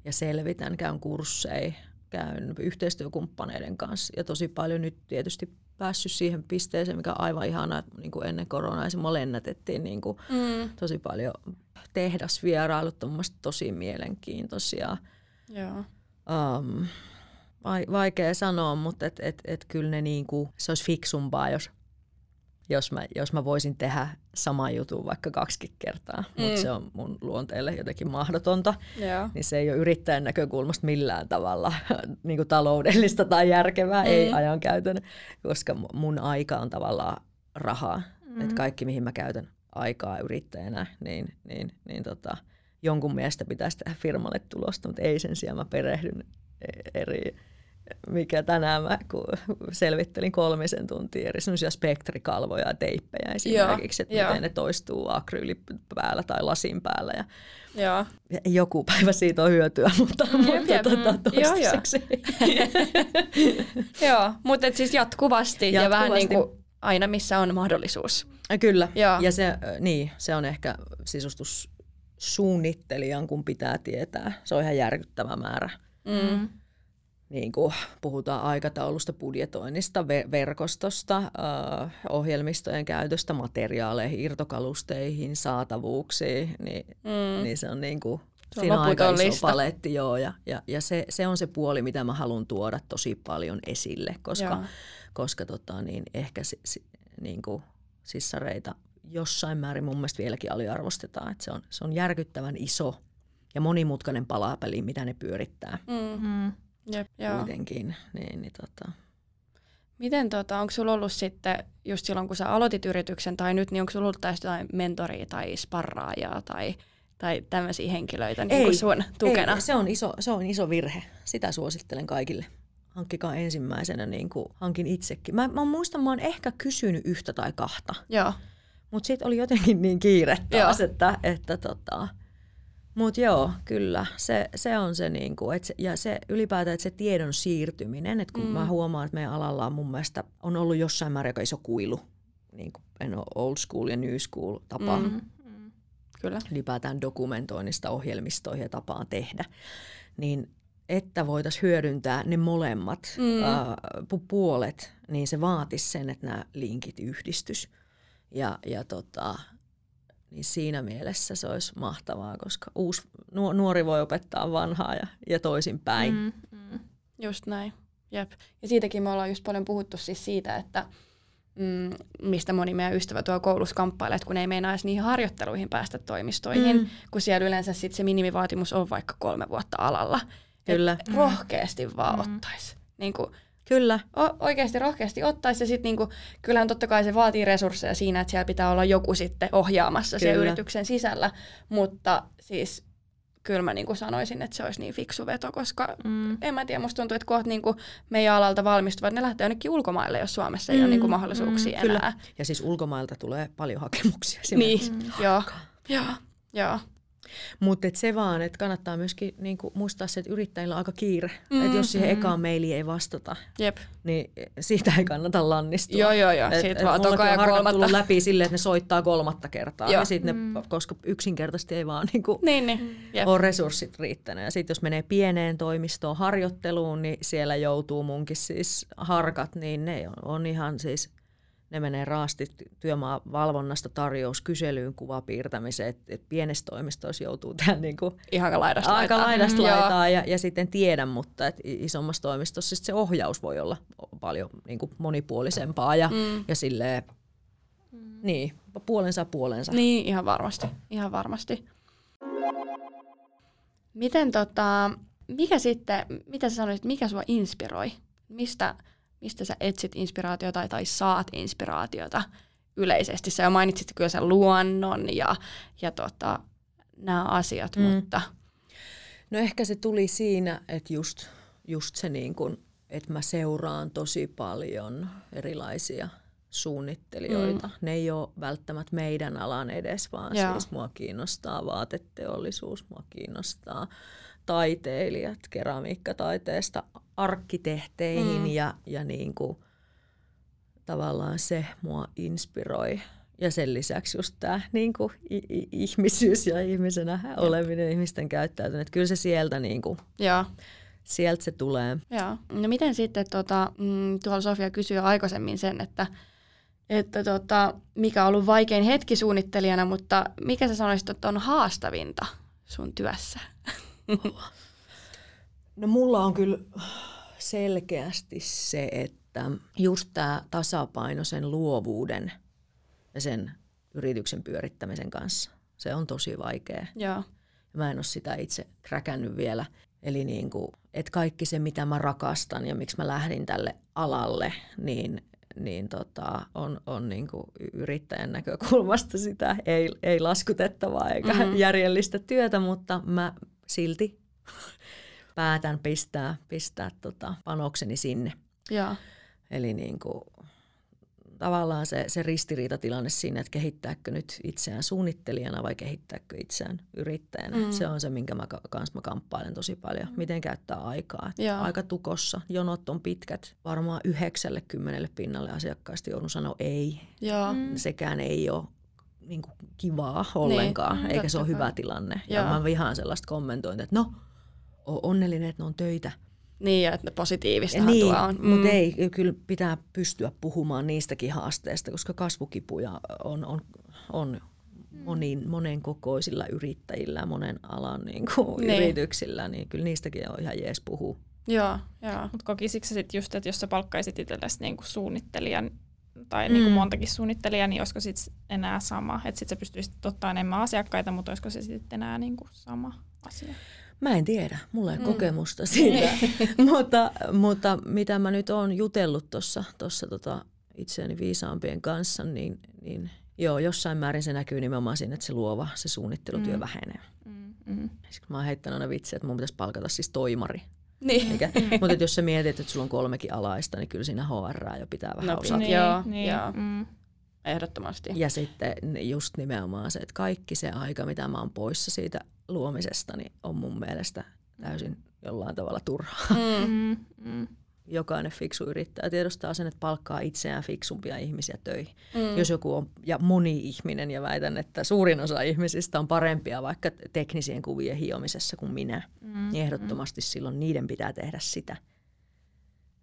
ja selvitän, käyn kursseja, käyn yhteistyökumppaneiden kanssa ja tosi paljon nyt tietysti päässyt siihen pisteeseen, mikä on aivan ihana, että niin kuin ennen koronaa mua lennätettiin niin kuin mm. tosi paljon tehdasvierailut, tosi mielenkiintoisia.
Joo.
Um, vaikea sanoa, mutta et, et, et kyllä ne niinku, se olisi fiksumpaa, jos, jos, mä, jos mä voisin tehdä sama jutun vaikka kaksi kertaa, mm. mutta se on mun luonteelle jotenkin mahdotonta.
Yeah.
Niin se ei ole yrittäjän näkökulmasta millään tavalla [laughs] niin kuin taloudellista tai järkevää, mm. ei ajankäytön, koska mun aika on tavallaan rahaa. Mm. Et kaikki, mihin mä käytän aikaa yrittäjänä, niin, niin, niin tota, jonkun mielestä pitäisi tehdä firmalle tulosta, mutta ei sen sijaan mä perehdyn e-, eri mikä tänään mä kun selvittelin kolmisen tuntia eri semmoisia spektrikalvoja ja teippejä esimerkiksi, että miten ne toistuu akryyli päällä tai lasin päällä. Ja
Joo.
Joku päivä siitä on hyötyä, [laughs] mutta, jep, mutta jep. Tota, toistaiseksi.
Joo, joo. [laughs] mutta siis jatkuvasti, jatkuvasti ja vähän niin kuin aina missä on mahdollisuus.
Kyllä, Joo. ja se, niin, se on ehkä sisustussuunnittelijan, kun pitää tietää. Se on ihan järkyttävä määrä.
Mm
niin kuin puhutaan aikataulusta, budjetoinnista, verkostosta, ohjelmistojen käytöstä, materiaaleihin, irtokalusteihin, saatavuuksiin, niin, mm. niin se on niin kuin, se siinä on aika iso lista. paletti, joo, ja, ja, ja se, se on se puoli, mitä mä haluan tuoda tosi paljon esille, koska, koska tota, niin ehkä si, si, niin kuin sissareita jossain määrin mun mielestä vieläkin aliarvostetaan, että se on, se on järkyttävän iso ja monimutkainen palapeli, mitä ne pyörittää.
Mm-hmm. Jep, joo.
kuitenkin. Niin, niin tota.
Miten, tota, onko sulla ollut sitten, just silloin kun sä aloitit yrityksen tai nyt, niin onko sulla ollut tästä jotain mentoria tai sparraajaa tai, tai tämmöisiä henkilöitä niin ei, sun tukena?
Ei, se on, iso, se on iso virhe. Sitä suosittelen kaikille. Hankkikaa ensimmäisenä, niin kuin hankin itsekin. Mä, mä muistan, mä oon ehkä kysynyt yhtä tai kahta.
Joo.
Mutta sitten oli jotenkin niin kiire taas, Joo. että, että tota, mutta joo, kyllä. Se, se on se, niinku, et se, ja se ylipäätään, että se tiedon siirtyminen, että kun mm. mä huomaan, että meidän alalla on mun mielestä on ollut jossain määrin aika iso kuilu, niin kuin old school ja new school tapa. Mm. Mm.
Kyllä.
Ylipäätään dokumentoinnista ohjelmistoihin ja tapaan tehdä. Niin että voitaisiin hyödyntää ne molemmat mm. ää, puolet, niin se vaatisi sen, että nämä linkit yhdistys. Ja, ja tota, niin siinä mielessä se olisi mahtavaa, koska uusi, nuori voi opettaa vanhaa ja, ja toisinpäin. Mm,
mm. Just näin. Jep. Ja siitäkin me ollaan just paljon puhuttu siis siitä, että mm, mistä moni meidän ystävä tuo koulussa kamppailee, että kun ei meinaa edes niihin harjoitteluihin päästä toimistoihin, mm. kun siellä yleensä sit se minimivaatimus on vaikka kolme vuotta alalla.
Kyllä.
Et rohkeasti vaan mm. ottaisi. Niin kuin,
Kyllä.
O- oikeasti rohkeasti ottaisi. Ja sitten niinku, kyllähän totta kai se vaatii resursseja siinä, että siellä pitää olla joku sitten ohjaamassa kyllä. yrityksen sisällä. Mutta siis kyllä mä niinku sanoisin, että se olisi niin fiksu veto, koska mm. en mä tiedä, musta tuntuu, että kohta niinku meidän alalta valmistuvat, ne lähtee jonnekin ulkomaille, jos Suomessa ei mm. ole niinku mahdollisuuksia mm. enää. Kyllä.
Ja siis ulkomailta tulee paljon hakemuksia.
Niin, joo. joo. Joo.
Mutta se vaan, että kannattaa myöskin niinku muistaa se, että yrittäjillä on aika kiire. Mm, että jos siihen mm. ekaan mailiin ei vastata,
Jep.
niin siitä ei kannata lannistua.
Joo, joo, joo.
Et, et vaan toka ja kolmatta. tullut läpi silleen, että ne soittaa kolmatta kertaa. Joo. Ja sit ne, mm. koska yksinkertaisesti ei vaan niinku
niin, niin.
ole resurssit riittänyt. Ja sitten jos menee pieneen toimistoon harjoitteluun, niin siellä joutuu munkin siis harkat, niin ne on ihan siis – ne menee raasti työmaa valvonnasta tarjouskyselyyn, kuvapiirtämiseen, että et pienessä toimistossa joutuu [laughs] tähän niin kuin
Ihan laidasta
aika laidasta mm, laitaa ja, ja sitten tiedän, mutta et isommassa toimistossa se ohjaus voi olla paljon niin kuin monipuolisempaa ja, mm. ja silleen, Niin, puolensa puolensa.
Niin, ihan varmasti. Ihan varmasti. Miten tota, mikä sitten, mitä sä sanoisit, mikä sua inspiroi? Mistä, mistä sä etsit inspiraatiota tai saat inspiraatiota yleisesti? Sä jo mainitsit kyllä sen luonnon ja, ja tota, nämä asiat, mm. mutta...
No ehkä se tuli siinä, että just, just se niin kuin, että mä seuraan tosi paljon erilaisia suunnittelijoita. Mm. Ne ei ole välttämättä meidän alan edes, vaan Joo. siis mua kiinnostaa vaateteollisuus, mua kiinnostaa taiteilijat keramiikkataiteesta arkkitehteihin mm. ja, ja niin kuin, tavallaan se mua inspiroi. Ja sen lisäksi just tämä niin kuin, ihmisyys ja ihmisenä oleminen, ihmisten käyttäytyminen. Kyllä se sieltä, niin kuin,
Joo.
sieltä se tulee.
Joo. No miten sitten, tota, mm, tuolla Sofia kysyi aikaisemmin sen, että, että tota, mikä on ollut vaikein hetki suunnittelijana, mutta mikä sä sanoisit, että on haastavinta sun työssä? [laughs]
No mulla on kyllä selkeästi se, että just tämä tasapaino sen luovuuden ja sen yrityksen pyörittämisen kanssa, se on tosi vaikea.
Joo.
Mä en ole sitä itse kräkännyt vielä. Eli niin kuin, että kaikki se, mitä mä rakastan ja miksi mä lähdin tälle alalle, niin, niin tota, on, on niin kuin yrittäjän näkökulmasta sitä ei, ei laskutettavaa eikä mm-hmm. järjellistä työtä, mutta mä silti päätän pistää, pistää tota panokseni sinne.
Ja.
Eli niin kuin, tavallaan se, se ristiriitatilanne siinä, että kehittääkö nyt itseään suunnittelijana vai kehittääkö itseään yrittäjänä. Mm. Se on se, minkä mä kanssa mä kamppailen tosi paljon. Mm. Miten käyttää aikaa. Aika tukossa, jonot on pitkät. Varmaan yhdeksälle kymmenelle pinnalle asiakkaasti joudun sanoa ei.
Ja. Mm.
Sekään ei ole niin kuin kivaa ollenkaan, niin, eikä se ole hyvä tilanne. Ja mä vihaan sellaista kommentointia, että no, on onnellinen, että ne on töitä.
Niin, ja että positiivista
niin,
tuo on.
Mm. Mutta ei, kyllä pitää pystyä puhumaan niistäkin haasteista, koska kasvukipuja on, on, on monin, monen kokoisilla yrittäjillä, monen alan niin kuin, niin. yrityksillä, niin kyllä niistäkin on ihan jees puhua.
Joo, joo.
Mutta kokisitko sitten just, että jos sä palkkaisit itsellesi niin kuin suunnittelijan tai mm. niin kuin montakin suunnittelijaa, niin olisiko sitten enää sama? Että sitten sä pystyisit ottaa enemmän asiakkaita, mutta olisiko se sitten enää niin kuin sama asia?
Mä en tiedä, mulla ei mm. kokemusta siitä, [laughs] [laughs] mutta, mutta mitä mä nyt oon jutellut tuossa tossa tota itseäni viisaampien kanssa, niin, niin joo, jossain määrin se näkyy nimenomaan siinä, että se luova, se suunnittelutyö mm. vähenee. Mm. Mm. Mä oon heittänyt aina vitsiä, että mun pitäisi palkata siis toimari.
Niin.
Eikä, mutta jos sä mietit, että sulla on kolmekin alaista, niin kyllä siinä HR jo pitää vähän
no,
osata.
Niin, joo, niin. joo. Mm. Ehdottomasti.
Ja sitten just nimenomaan se, että kaikki se aika, mitä mä oon poissa siitä luomisesta, niin on mun mielestä täysin jollain tavalla turhaa. Mm. mm. Jokainen fiksu yrittäjä tiedostaa sen, että palkkaa itseään fiksumpia ihmisiä töihin. Mm. Jos joku on, ja moni ihminen, ja väitän, että suurin osa ihmisistä on parempia vaikka teknisien kuvien hiomisessa kuin minä, mm. niin ehdottomasti silloin niiden pitää tehdä sitä.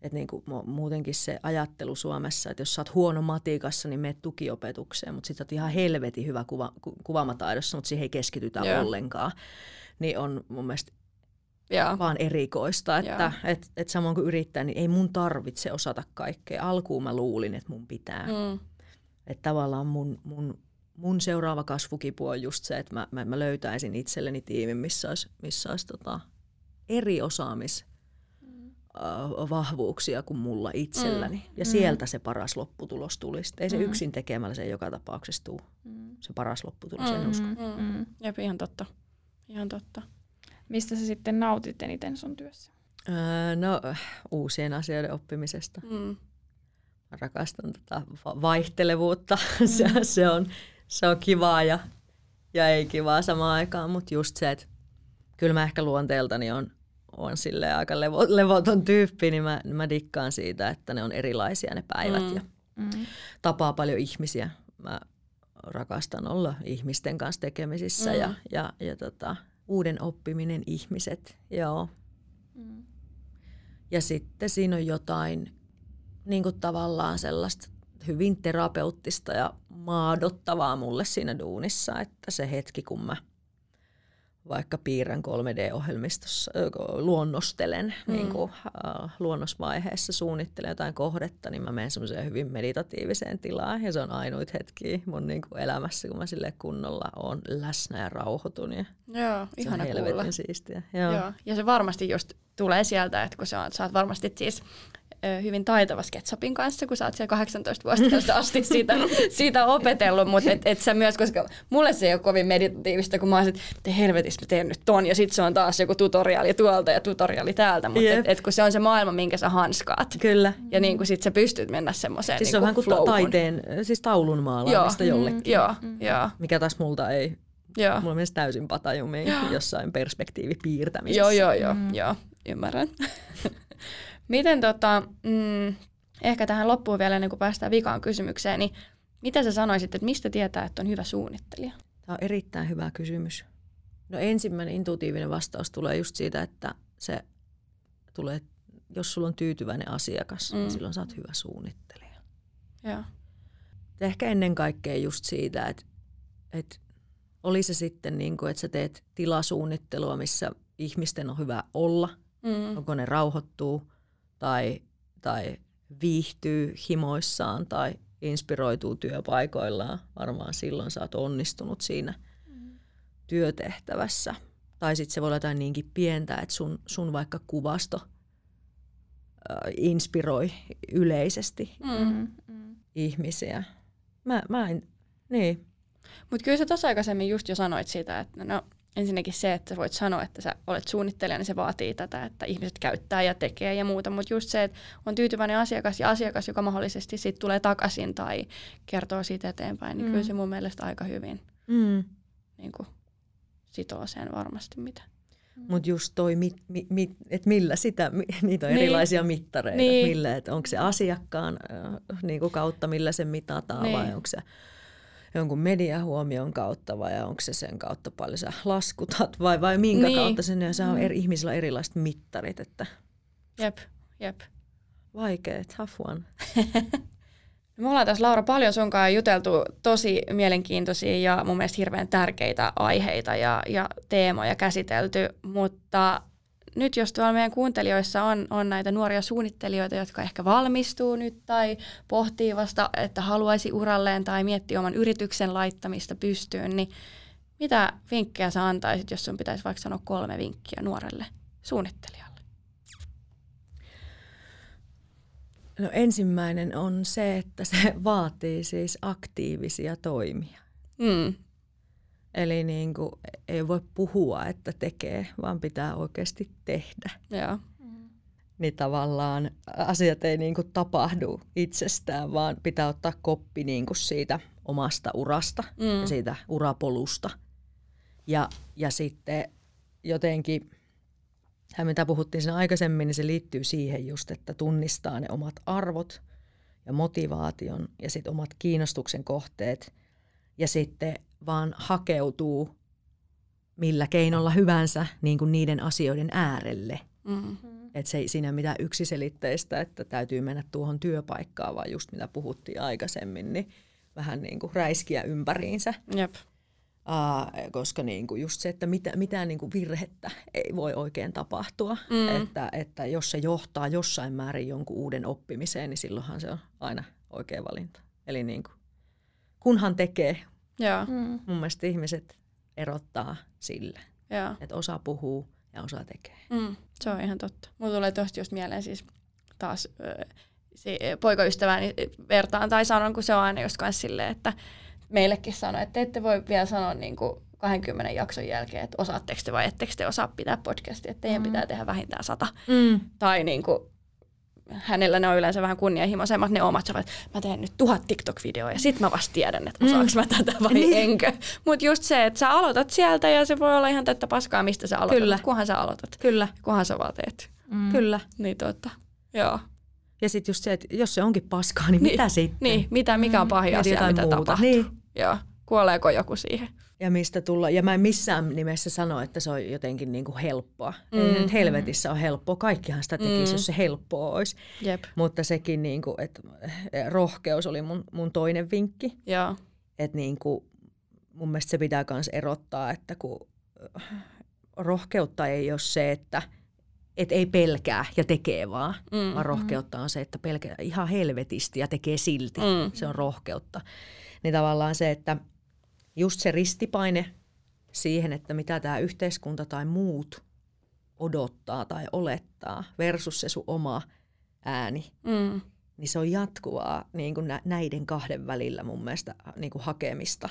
Et niin kuin muutenkin se ajattelu Suomessa, että jos sä oot huono matikassa, niin menet tukiopetukseen, mutta sitten oot ihan helvetin hyvä kuva, ku, kuvaamataidossa, mutta siihen ei keskitytä Joo. ollenkaan. Niin on mun mielestä Joo. vaan erikoista, että et, et samoin kuin yrittää, niin ei mun tarvitse osata kaikkea. Alkuun mä luulin, että mun pitää. Mm. Että tavallaan mun, mun, mun seuraava kasvukipu on just se, että mä, mä, mä löytäisin itselleni tiimin, missä olisi, missä olisi tota eri osaamis vahvuuksia kuin mulla itselläni. Mm. Ja mm. sieltä se paras lopputulos tulisi. Ei se mm. yksin tekemällä se joka tapauksessa tule. Mm. Se paras lopputulos, mm. en usko. Mm.
Mm. Jep, ihan totta. Ihan totta.
Mistä sä sitten nautit eniten sun työssä?
Öö, no, uusien asioiden oppimisesta. Mm. Mä rakastan tätä vaihtelevuutta. [laughs] Mm. se, se, on, se on kivaa ja, ja ei kivaa samaan aikaan, mutta just se, että kyllä mä ehkä luonteeltani on on sille aika levo, levoton tyyppi, niin mä, mä dikkaan siitä, että ne on erilaisia ne päivät mm. ja mm. tapaa paljon ihmisiä. Mä rakastan olla ihmisten kanssa tekemisissä mm. ja, ja, ja tota, uuden oppiminen ihmiset, joo. Mm. Ja sitten siinä on jotain niin kuin tavallaan sellaista hyvin terapeuttista ja maadottavaa mulle siinä duunissa, että se hetki kun mä vaikka piirrän 3D-ohjelmistossa, luonnostelen mm. niin kuin, äh, luonnosvaiheessa, suunnittelen jotain kohdetta, niin mä menen semmoiseen hyvin meditatiiviseen tilaan. Ja se on ainoit hetki mun niin kuin elämässä, kun mä sille kunnolla on läsnä ja rauhoitun. Ja
Joo, ihana kuulla.
siistiä. Joo.
Joo. Ja se varmasti just tulee sieltä, että kun sä, oot, sä oot varmasti siis hyvin taitava SketchUpin kanssa, kun sä oot siellä 18 vuotta asti siitä, siitä opetellut, mutta et, et sä myös, koska mulle se ei ole kovin meditatiivista, kun mä oon että helvetissä mä teen nyt ton, ja sitten se on taas joku tutoriaali tuolta ja tutoriaali täältä, mutta yep. et, et, kun se on se maailma, minkä sä hanskaat.
Kyllä.
Ja niin kuin sit sä pystyt mennä semmoiseen
Siis
niin
se on vähän kuin ta- taiteen, siis taulun maalaamista joo. jollekin.
Joo, mm. joo.
Mikä taas multa ei Joo. Mulla on täysin patajumiin jossain perspektiivipiirtämisessä.
Joo, joo, joo, mm. joo. Ymmärrän. [laughs] Miten tota, mm, ehkä tähän loppuun vielä ennen kuin päästään vikaan kysymykseen, niin mitä sä sanoisit, että mistä tietää, että on hyvä suunnittelija?
Tämä on erittäin hyvä kysymys. No ensimmäinen intuitiivinen vastaus tulee just siitä, että se tulee, jos sulla on tyytyväinen asiakas, niin mm. niin silloin sä oot hyvä suunnittelija. Ja ehkä ennen kaikkea just siitä, että, että oli se sitten niin kuin, että sä teet tilasuunnittelua, missä ihmisten on hyvä olla, mm. onko ne rauhoittuu – tai, tai viihtyy himoissaan tai inspiroituu työpaikoillaan, varmaan silloin sä oot onnistunut siinä mm. työtehtävässä. Tai sitten se voi olla jotain niinkin pientä, että sun, sun vaikka kuvasto äh, inspiroi yleisesti mm. Mm. ihmisiä. Mä, mä en, niin.
Mutta kyllä sä tuossa aikaisemmin just jo sanoit siitä, että no ensinnäkin se, että voit sanoa, että sä olet suunnittelija, niin se vaatii tätä, että ihmiset käyttää ja tekee ja muuta. Mutta just se, että on tyytyväinen asiakas ja asiakas, joka mahdollisesti sit tulee takaisin tai kertoo siitä eteenpäin, niin mm. kyllä se mun mielestä aika hyvin mm. niin kuin, sitoo sen varmasti mitä.
Mutta just toi, mit, mit, mit, että millä sitä, [laughs] niitä on niin. erilaisia mittareita, niin. millä, että onko se asiakkaan äh, niin kuin kautta, millä se mitataan niin. vai onko se jonkun mediahuomion kautta vai onko se sen kautta paljon sä laskutat vai, vai minkä niin. kautta sen, ja se on mm. eri, ihmisillä erilaiset mittarit. Että
jep, jep.
Vaikea, tough [laughs] one.
Me ollaan tässä Laura paljon sunkaan juteltu tosi mielenkiintoisia ja mun mielestä hirveän tärkeitä aiheita ja, ja teemoja käsitelty, mutta nyt jos tuolla meidän kuuntelijoissa on, on näitä nuoria suunnittelijoita, jotka ehkä valmistuu nyt tai pohtii vasta, että haluaisi uralleen tai miettii oman yrityksen laittamista pystyyn, niin mitä vinkkejä sä antaisit, jos sun pitäisi vaikka sanoa kolme vinkkiä nuorelle suunnittelijalle?
No ensimmäinen on se, että se vaatii siis aktiivisia toimia. Mm. Eli niin kuin, ei voi puhua, että tekee, vaan pitää oikeasti tehdä.
Joo.
Niin tavallaan asiat ei niin kuin tapahdu itsestään, vaan pitää ottaa koppi niin kuin siitä omasta urasta mm. ja siitä urapolusta. Ja, ja sitten jotenkin, mitä puhuttiin siinä aikaisemmin, niin se liittyy siihen just, että tunnistaa ne omat arvot ja motivaation ja sitten omat kiinnostuksen kohteet. Ja sitten vaan hakeutuu millä keinolla hyvänsä niin kuin niiden asioiden äärelle. Mm-hmm. Että se ei siinä mitään yksiselitteistä, että täytyy mennä tuohon työpaikkaan, vaan just mitä puhuttiin aikaisemmin, niin vähän niin kuin räiskiä ympäriinsä.
Jep.
Uh, koska niin kuin just se, että mitä, mitään niin kuin virhettä ei voi oikein tapahtua. Mm. Että, että jos se johtaa jossain määrin jonkun uuden oppimiseen, niin silloinhan se on aina oikea valinta. Eli niin kuin, kunhan tekee,
Joo.
Mm. Mun mielestä ihmiset erottaa sillä, Joo. että osa puhuu ja osa tekee.
Mm. Se on ihan totta. Mulla tulee tosta just mieleen siis taas se poikaystäväni vertaan tai sanon, kun se on aina just kanssa silleen, että meillekin sanoo, että te ette voi vielä sanoa niin kuin 20 jakson jälkeen, että osaatteko te vai ettekö te osaa pitää podcastia, että teidän mm. pitää tehdä vähintään sata. Mm. Tai niin kuin, hänellä ne on yleensä vähän kunnianhimoisemmat ne omat, että mä teen nyt tuhat TikTok-videoa ja sit mä vasta tiedän, että osaanko mä tätä vai niin. enkö. Mutta just se, että sä aloitat sieltä ja se voi olla ihan täyttä paskaa, mistä sä aloitat, Kyllä. kunhan sä aloitat.
Kyllä.
Kunhan sä vaan teet.
Mm. Kyllä.
Niin totta, joo.
Ja sitten just se, että jos se onkin paskaa, niin, niin mitä sitten?
Niin, mitä, mikä on mm. pahin mm. asia, mitä muuta. tapahtuu. Niin. Joo, kuoleeko joku siihen?
Ja mistä tulla. Ja mä en missään nimessä sano, että se on jotenkin niin kuin helppoa. Mm, Ei nyt helvetissä on helppoa. Kaikkihan sitä tekisi, mm. jos se helppoa olisi.
Jep.
Mutta sekin, niin kuin, että eh, rohkeus oli mun, mun toinen vinkki.
Joo.
Että niin kuin, mun mielestä se pitää myös erottaa, että kun rohkeutta ei ole se, että et ei pelkää ja tekee vaan,
Mm.
vaan rohkeutta on se, että pelkää ihan helvetisti ja tekee silti.
Mm.
Se on rohkeutta. Niin tavallaan se, että just se ristipaine siihen, että mitä tämä yhteiskunta tai muut odottaa tai olettaa versus se sun oma ääni,
Mm.
niin se on jatkuvaa niin kuin nä- näiden kahden välillä mun mielestä niin kuin hakemista.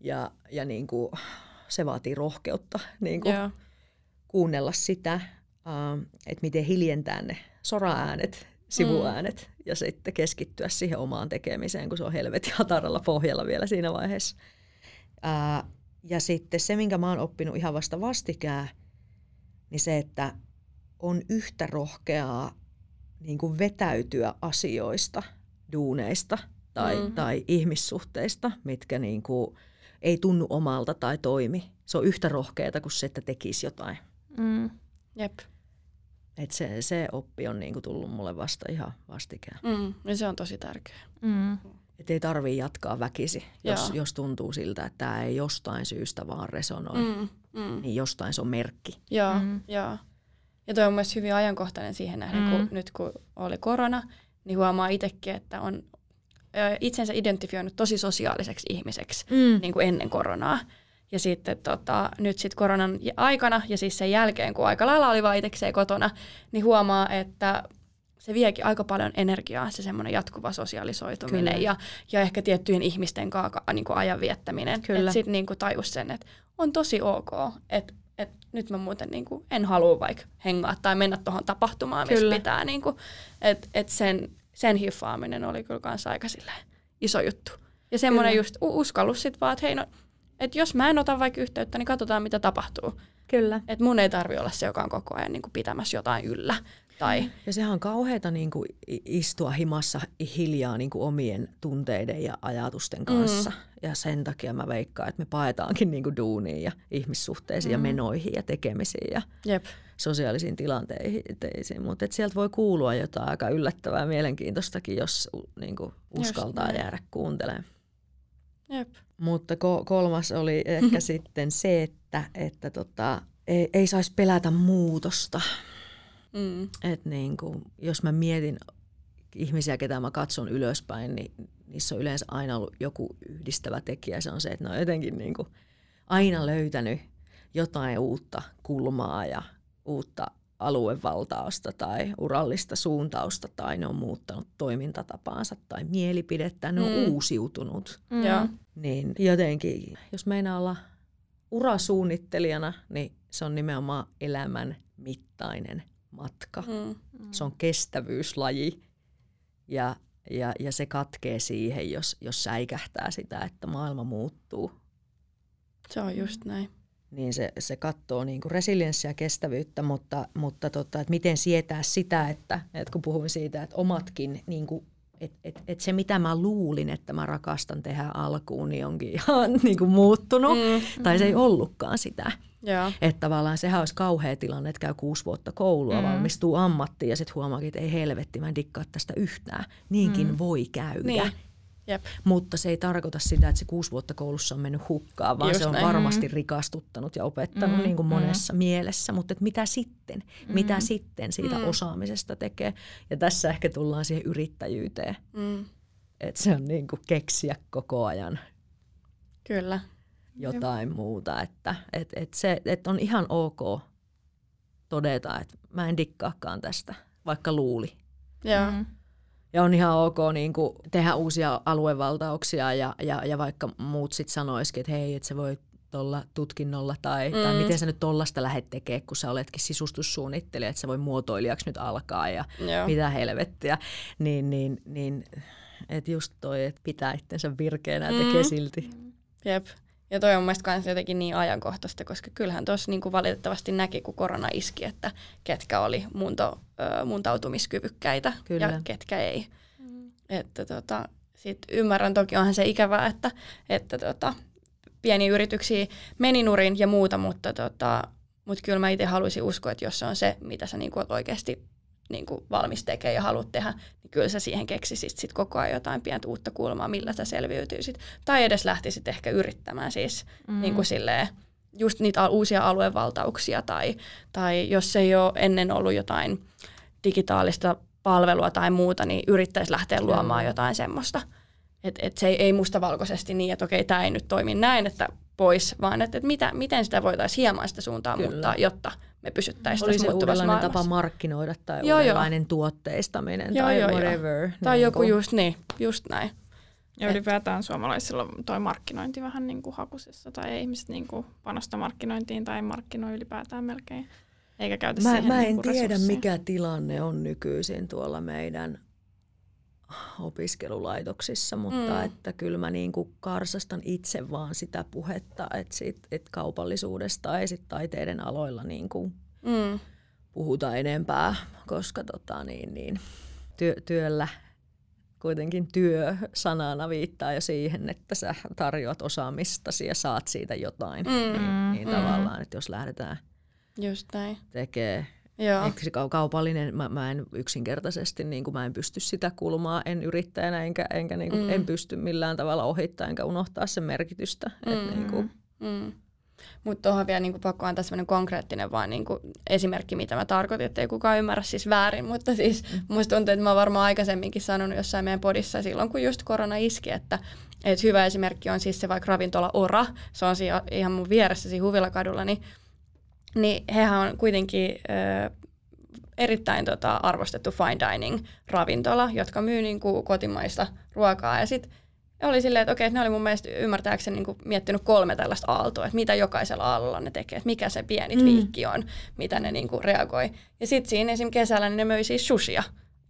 Ja, ja niin kuin, se vaatii rohkeutta niin kuin
Joo.
kuunnella sitä, ähm, että miten hiljentää ne soraäänet, sivuäänet ja sitten keskittyä siihen omaan tekemiseen, kun se on helvetin hataralla pohjalla vielä siinä vaiheessa. Ää, ja sitten se, minkä mä oon oppinut ihan vasta vastikään, niin se, että on yhtä rohkeaa niin kuin vetäytyä asioista, duuneista tai,
Mhm.
mm-hmm. tai ihmissuhteista, mitkä niin kuin ei tunnu omalta tai toimi. Se on yhtä rohkeata kuin se, että tekisi jotain.
Mm.
Jep.
Et se, se oppi on niinku tullut mulle vasta ihan vastikään.
Mm. Ja se on tosi tärkeä.
Mm.
Et ei tarvii jatkaa väkisi, jos,
Joo.
jos tuntuu siltä, että tämä ei jostain syystä vaan resonoi. Mm.
Mm.
Niin jostain se on merkki.
Joo,
Mm.
joo. Ja toi on myös hyvin ajankohtainen siihen nähden, mm. kun nyt kun oli korona, niin huomaa itsekin, että on ö, itsensä identifioinut tosi sosiaaliseksi ihmiseksi
Mm.
niin kuin ennen koronaa. Ja sitten tota, nyt sitten koronan aikana ja siis sen jälkeen, kun aika lailla oli vaan itsekseen kotona, niin huomaa, että se viekin aika paljon energiaa, se semmoinen jatkuva sosiaalisoituminen
Kyllä.
ja, ja ehkä tiettyjen ihmisten kanssa niin kuin ajan viettäminen.
Kyllä.
Sitten niin tajus sen, että on tosi ok, että et nyt mä muuten niin kuin en halua vaikka hengaa tai mennä tuohon tapahtumaan, missä
Kyllä.
pitää. Niin kuin, että et sen, sen hiffaaminen oli kyllä kanssa aika silleen iso juttu. Ja semmoinen just uskallus sit vaan, että hei no, että jos mä en ota vaikka yhteyttä, niin katsotaan mitä tapahtuu.
Kyllä.
Että mun ei tarvi olla se, joka on koko ajan niin kuin pitämässä jotain yllä. Tai,
Ja sehän on kauheata niinku i- istua himassa hiljaa niinku omien tunteiden ja ajatusten kanssa. Mm. Ja sen takia mä veikkaan, että me paetaankin niinku duuniin ja ihmissuhteisiin mm. ja menoihin ja tekemisiin ja
jep.
sosiaalisiin tilanteisiin. Mutta sieltä voi kuulua jotain aika yllättävää mielenkiintoistakin, jos u- niinku uskaltaa
näin.
jäädä kuuntelemaan.
Jep.
Mutta ko- kolmas oli ehkä [laughs] sitten se, että, että tota, ei, ei saisi pelätä muutosta.
Mm.
Et niin kuin, jos mä mietin ihmisiä, ketä mä katson ylöspäin, niin niissä on yleensä aina ollut joku yhdistävä tekijä. Se on se, että ne on jotenkin niin kuin aina löytänyt jotain uutta kulmaa ja uutta aluevaltausta tai urallista suuntausta tai ne on muuttanut toimintatapaansa tai mielipidettä, ne on
Mm.
uusiutunut.
Mm.
Joo.
Niin jotenkin, jos meinaa olla urasuunnittelijana, niin se on nimenomaan elämän mittainen matka.
Mm.
Se on kestävyyslaji ja, ja, ja se katkee siihen, jos, jos säikähtää sitä, että maailma muuttuu.
Se on just näin.
Niin se, se katsoo niin kuin resilienssiä ja kestävyyttä, mutta, mutta tota, että miten sietää sitä, että, että kun puhuin siitä, että omatkin, niin kuin, että et, et se mitä mä luulin, että mä rakastan tehdä alkuun, niin onkin ihan [laughs] niin kuin muuttunut.
Mm.
Tai se ei ollutkaan sitä.
Joo.
Että tavallaan sehän olisi kauhea tilanne, että käy kuusi vuotta koulua, mm. valmistuu ammattiin ja sitten huomaakin, että ei helvetti, mä en dikkaa tästä yhtään. Niinkin mm. voi käydä.
Niin. Jep.
Mutta se ei tarkoita sitä, että se kuusi vuotta koulussa on mennyt hukkaan, vaan
Just
se on
näin.
varmasti rikastuttanut ja opettanut
Mm,
niin kuin
mm.
monessa mielessä. Mutta että mitä sitten? Mitä sitten siitä
Mm.
osaamisesta tekee? Ja tässä ehkä tullaan siihen yrittäjyyteen.
Mm.
Että se on niin kuin keksiä koko ajan
Kyllä.
Jotain muuta. Että et, et se, et on ihan ok todeta, että mä en dikkaakaan tästä, vaikka luuli.
Joo.
Mm.
Ja on ihan ok niin kuin tehdä uusia aluevaltauksia ja, ja, ja vaikka muut sitten sanoisikin, että hei, että se voi tuolla tutkinnolla tai, mm. tai
Mm.
miten sä nyt tollasta lähdet tekemään, kun sä oletkin sisustussuunnittelija, että sä voi muotoilijaksi nyt alkaa ja
Joo.
mitä helvettiä. Niin, niin, niin että just toi, että pitää itsensä virkeänä ja tekee
Mm.
silti.
Jep. Ja toi on mielestäni kans jotenkin niin ajankohtaista, koska kyllähän tuossa niinku valitettavasti näki, kun korona iski, että ketkä oli muunto, ö, muuntautumiskyvykkäitä
Kyllä.
ja ketkä ei. Että tota, sit ymmärrän toki onhan se ikävää, että, että tota, pieniä yrityksiä meni nurin ja muuta, mutta tota, mut kyllä mä itse haluaisin uskoa, että jos se on se, mitä sä niinku oot oikeasti niinku valmis tekemään ja haluat tehdä, niin kyllä sä siihen keksisit sit koko ajan jotain pientä uutta kulmaa, millä sä selviytyisit. Tai edes lähtisit ehkä yrittämään siis mm. niin kuin silleen, just niitä uusia aluevaltauksia tai, tai jos ei ole ennen ollut jotain digitaalista palvelua tai muuta, niin yrittäisi lähteä luomaan jotain semmoista. Että et se ei, ei mustavalkoisesti niin, että okei, tämä ei nyt toimi näin, että pois, vaan että, mitä, miten sitä voitaisiin hieman sitä suuntaan Kyllä. muuttaa, jotta me pysyttäisiin
Oli se uudenlainen
maailmassa.
tapa markkinoida tai joo, uudenlainen joo. tuotteistaminen joo, tai joo, whatever. Joo.
Tai niin joku kun... just niin, just näin.
Ja ylipäätään suomalaisilla toi markkinointi vähän niin kuin hakusessa, tai ei ihmiset niin kuin panosta markkinointiin tai markkinoi ylipäätään melkein, eikä käytä
mä,
siihen
Mä
niin
en tiedä, resursseja. mikä tilanne on nykyisin tuolla meidän opiskelulaitoksissa, mutta mm. että kyllä mä niin kuin karsastan itse vaan sitä puhetta, että, sit, että kaupallisuudesta ei sit taiteiden aloilla niin kuin mm. puhuta enempää, koska tota niin, niin, työ, työllä kuitenkin työ sanana viittaa jo siihen, että sä tarjoat osaamistasi ja saat siitä jotain. Mm. Niin, niin mm. tavallaan, että jos lähdetään
Just näin.
tekee Joo. Eikö se kaupallinen, mä, mä en yksinkertaisesti, niin kuin mä en pysty sitä kulmaa, en yrittäjänä, enkä, enkä niin kuin, mm. en pysty millään tavalla ohittaa, enkä unohtaa sen merkitystä. Mm. Et niin kuin.
Mm. Mutta tuohon vielä niin kuin, pakko antaa sellainen konkreettinen vaan niin kuin, esimerkki, mitä mä tarkoitin, ettei kukaan ymmärrä siis väärin, mutta siis mm. musta tuntuu, että mä varmaan aikaisemminkin sanonut jossain meidän podissa silloin, kun just korona iski, että, että hyvä esimerkki on siis se vaikka ravintola Ora, se on siinä ihan mun vieressä siinä Huvilakadulla, niin niin hehän on kuitenkin ö, erittäin tota, arvostettu fine dining ravintola, jotka myy niin kuin, kotimaista ruokaa. Ja sitten oli silleen, että okei, ne oli mun mielestä ymmärtääkseni niin kuin, miettinyt kolme tällaista aaltoa, että mitä jokaisella aallolla ne tekee, että mikä se pieni mm. viikki on, mitä ne niin kuin, reagoi. Ja sitten siinä esim. kesällä niin ne möi siis sushia.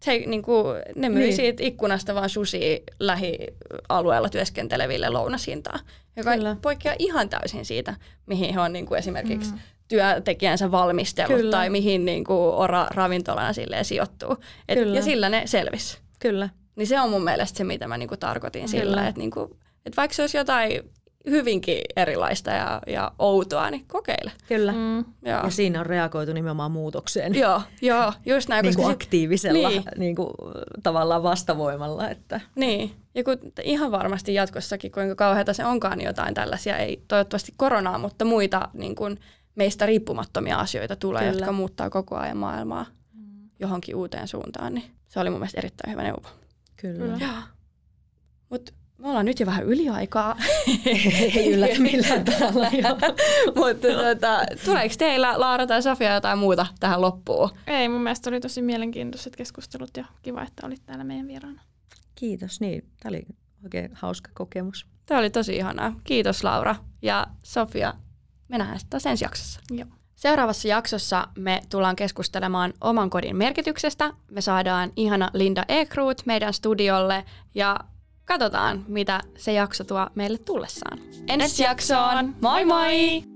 Se, niin kuin, ne myi niin. siitä ikkunasta vaan sushi lähialueella työskenteleville lounashintaa, joka Kyllä. poikkeaa ihan täysin siitä, mihin he on niin kuin esimerkiksi mm työntekijänsä valmistellut Kyllä. tai mihin niin kuin ora ravintolana silleen sijoittuu. Et, Kyllä. Ja sillä ne selvisi.
Kyllä.
Niin se on mun mielestä se, mitä mä niin kuin tarkoitin Kyllä. sillä, että niin kuin, että vaikka se olisi jotain hyvinkin erilaista ja, ja outoa, niin kokeile.
Kyllä. Mm. Ja siinä on reagoitu nimenomaan muutokseen.
Joo, joo just näin.
niin kuin aktiivisella niin. Niin kuin, tavallaan vastavoimalla. Että.
Niin, ja kun ihan varmasti jatkossakin, kuinka kauheata se onkaan, niin jotain tällaisia, ei toivottavasti koronaa, mutta muita niin kuin, meistä riippumattomia asioita tulee, Kyllä. jotka muuttaa koko ajan maailmaa johonkin uuteen suuntaan, niin se oli mun mielestä erittäin hyvä neuvo.
Kyllä. Kyllä.
Mutta me ollaan nyt jo vähän yliaikaa. [laughs]
Ei yllätä millään tavalla. [laughs]
Mutta tota, tuleeko teillä, Laara tai Sofia, jotain muuta tähän loppuun?
Ei, mun mielestä oli tosi mielenkiintoiset keskustelut ja kiva, että olit täällä meidän vieraana.
Kiitos, niin. Tämä oli oikein hauska kokemus.
Tämä oli tosi ihanaa. Kiitos Laura ja Sofia me nähdään taas ensi jaksossa.
Joo.
Seuraavassa jaksossa me tullaan keskustelemaan oman kodin merkityksestä. Me saadaan ihana Linda Ekruut meidän studiolle ja katsotaan, mitä se jakso tuo meille tullessaan. Ensi jaksoon! Moi moi!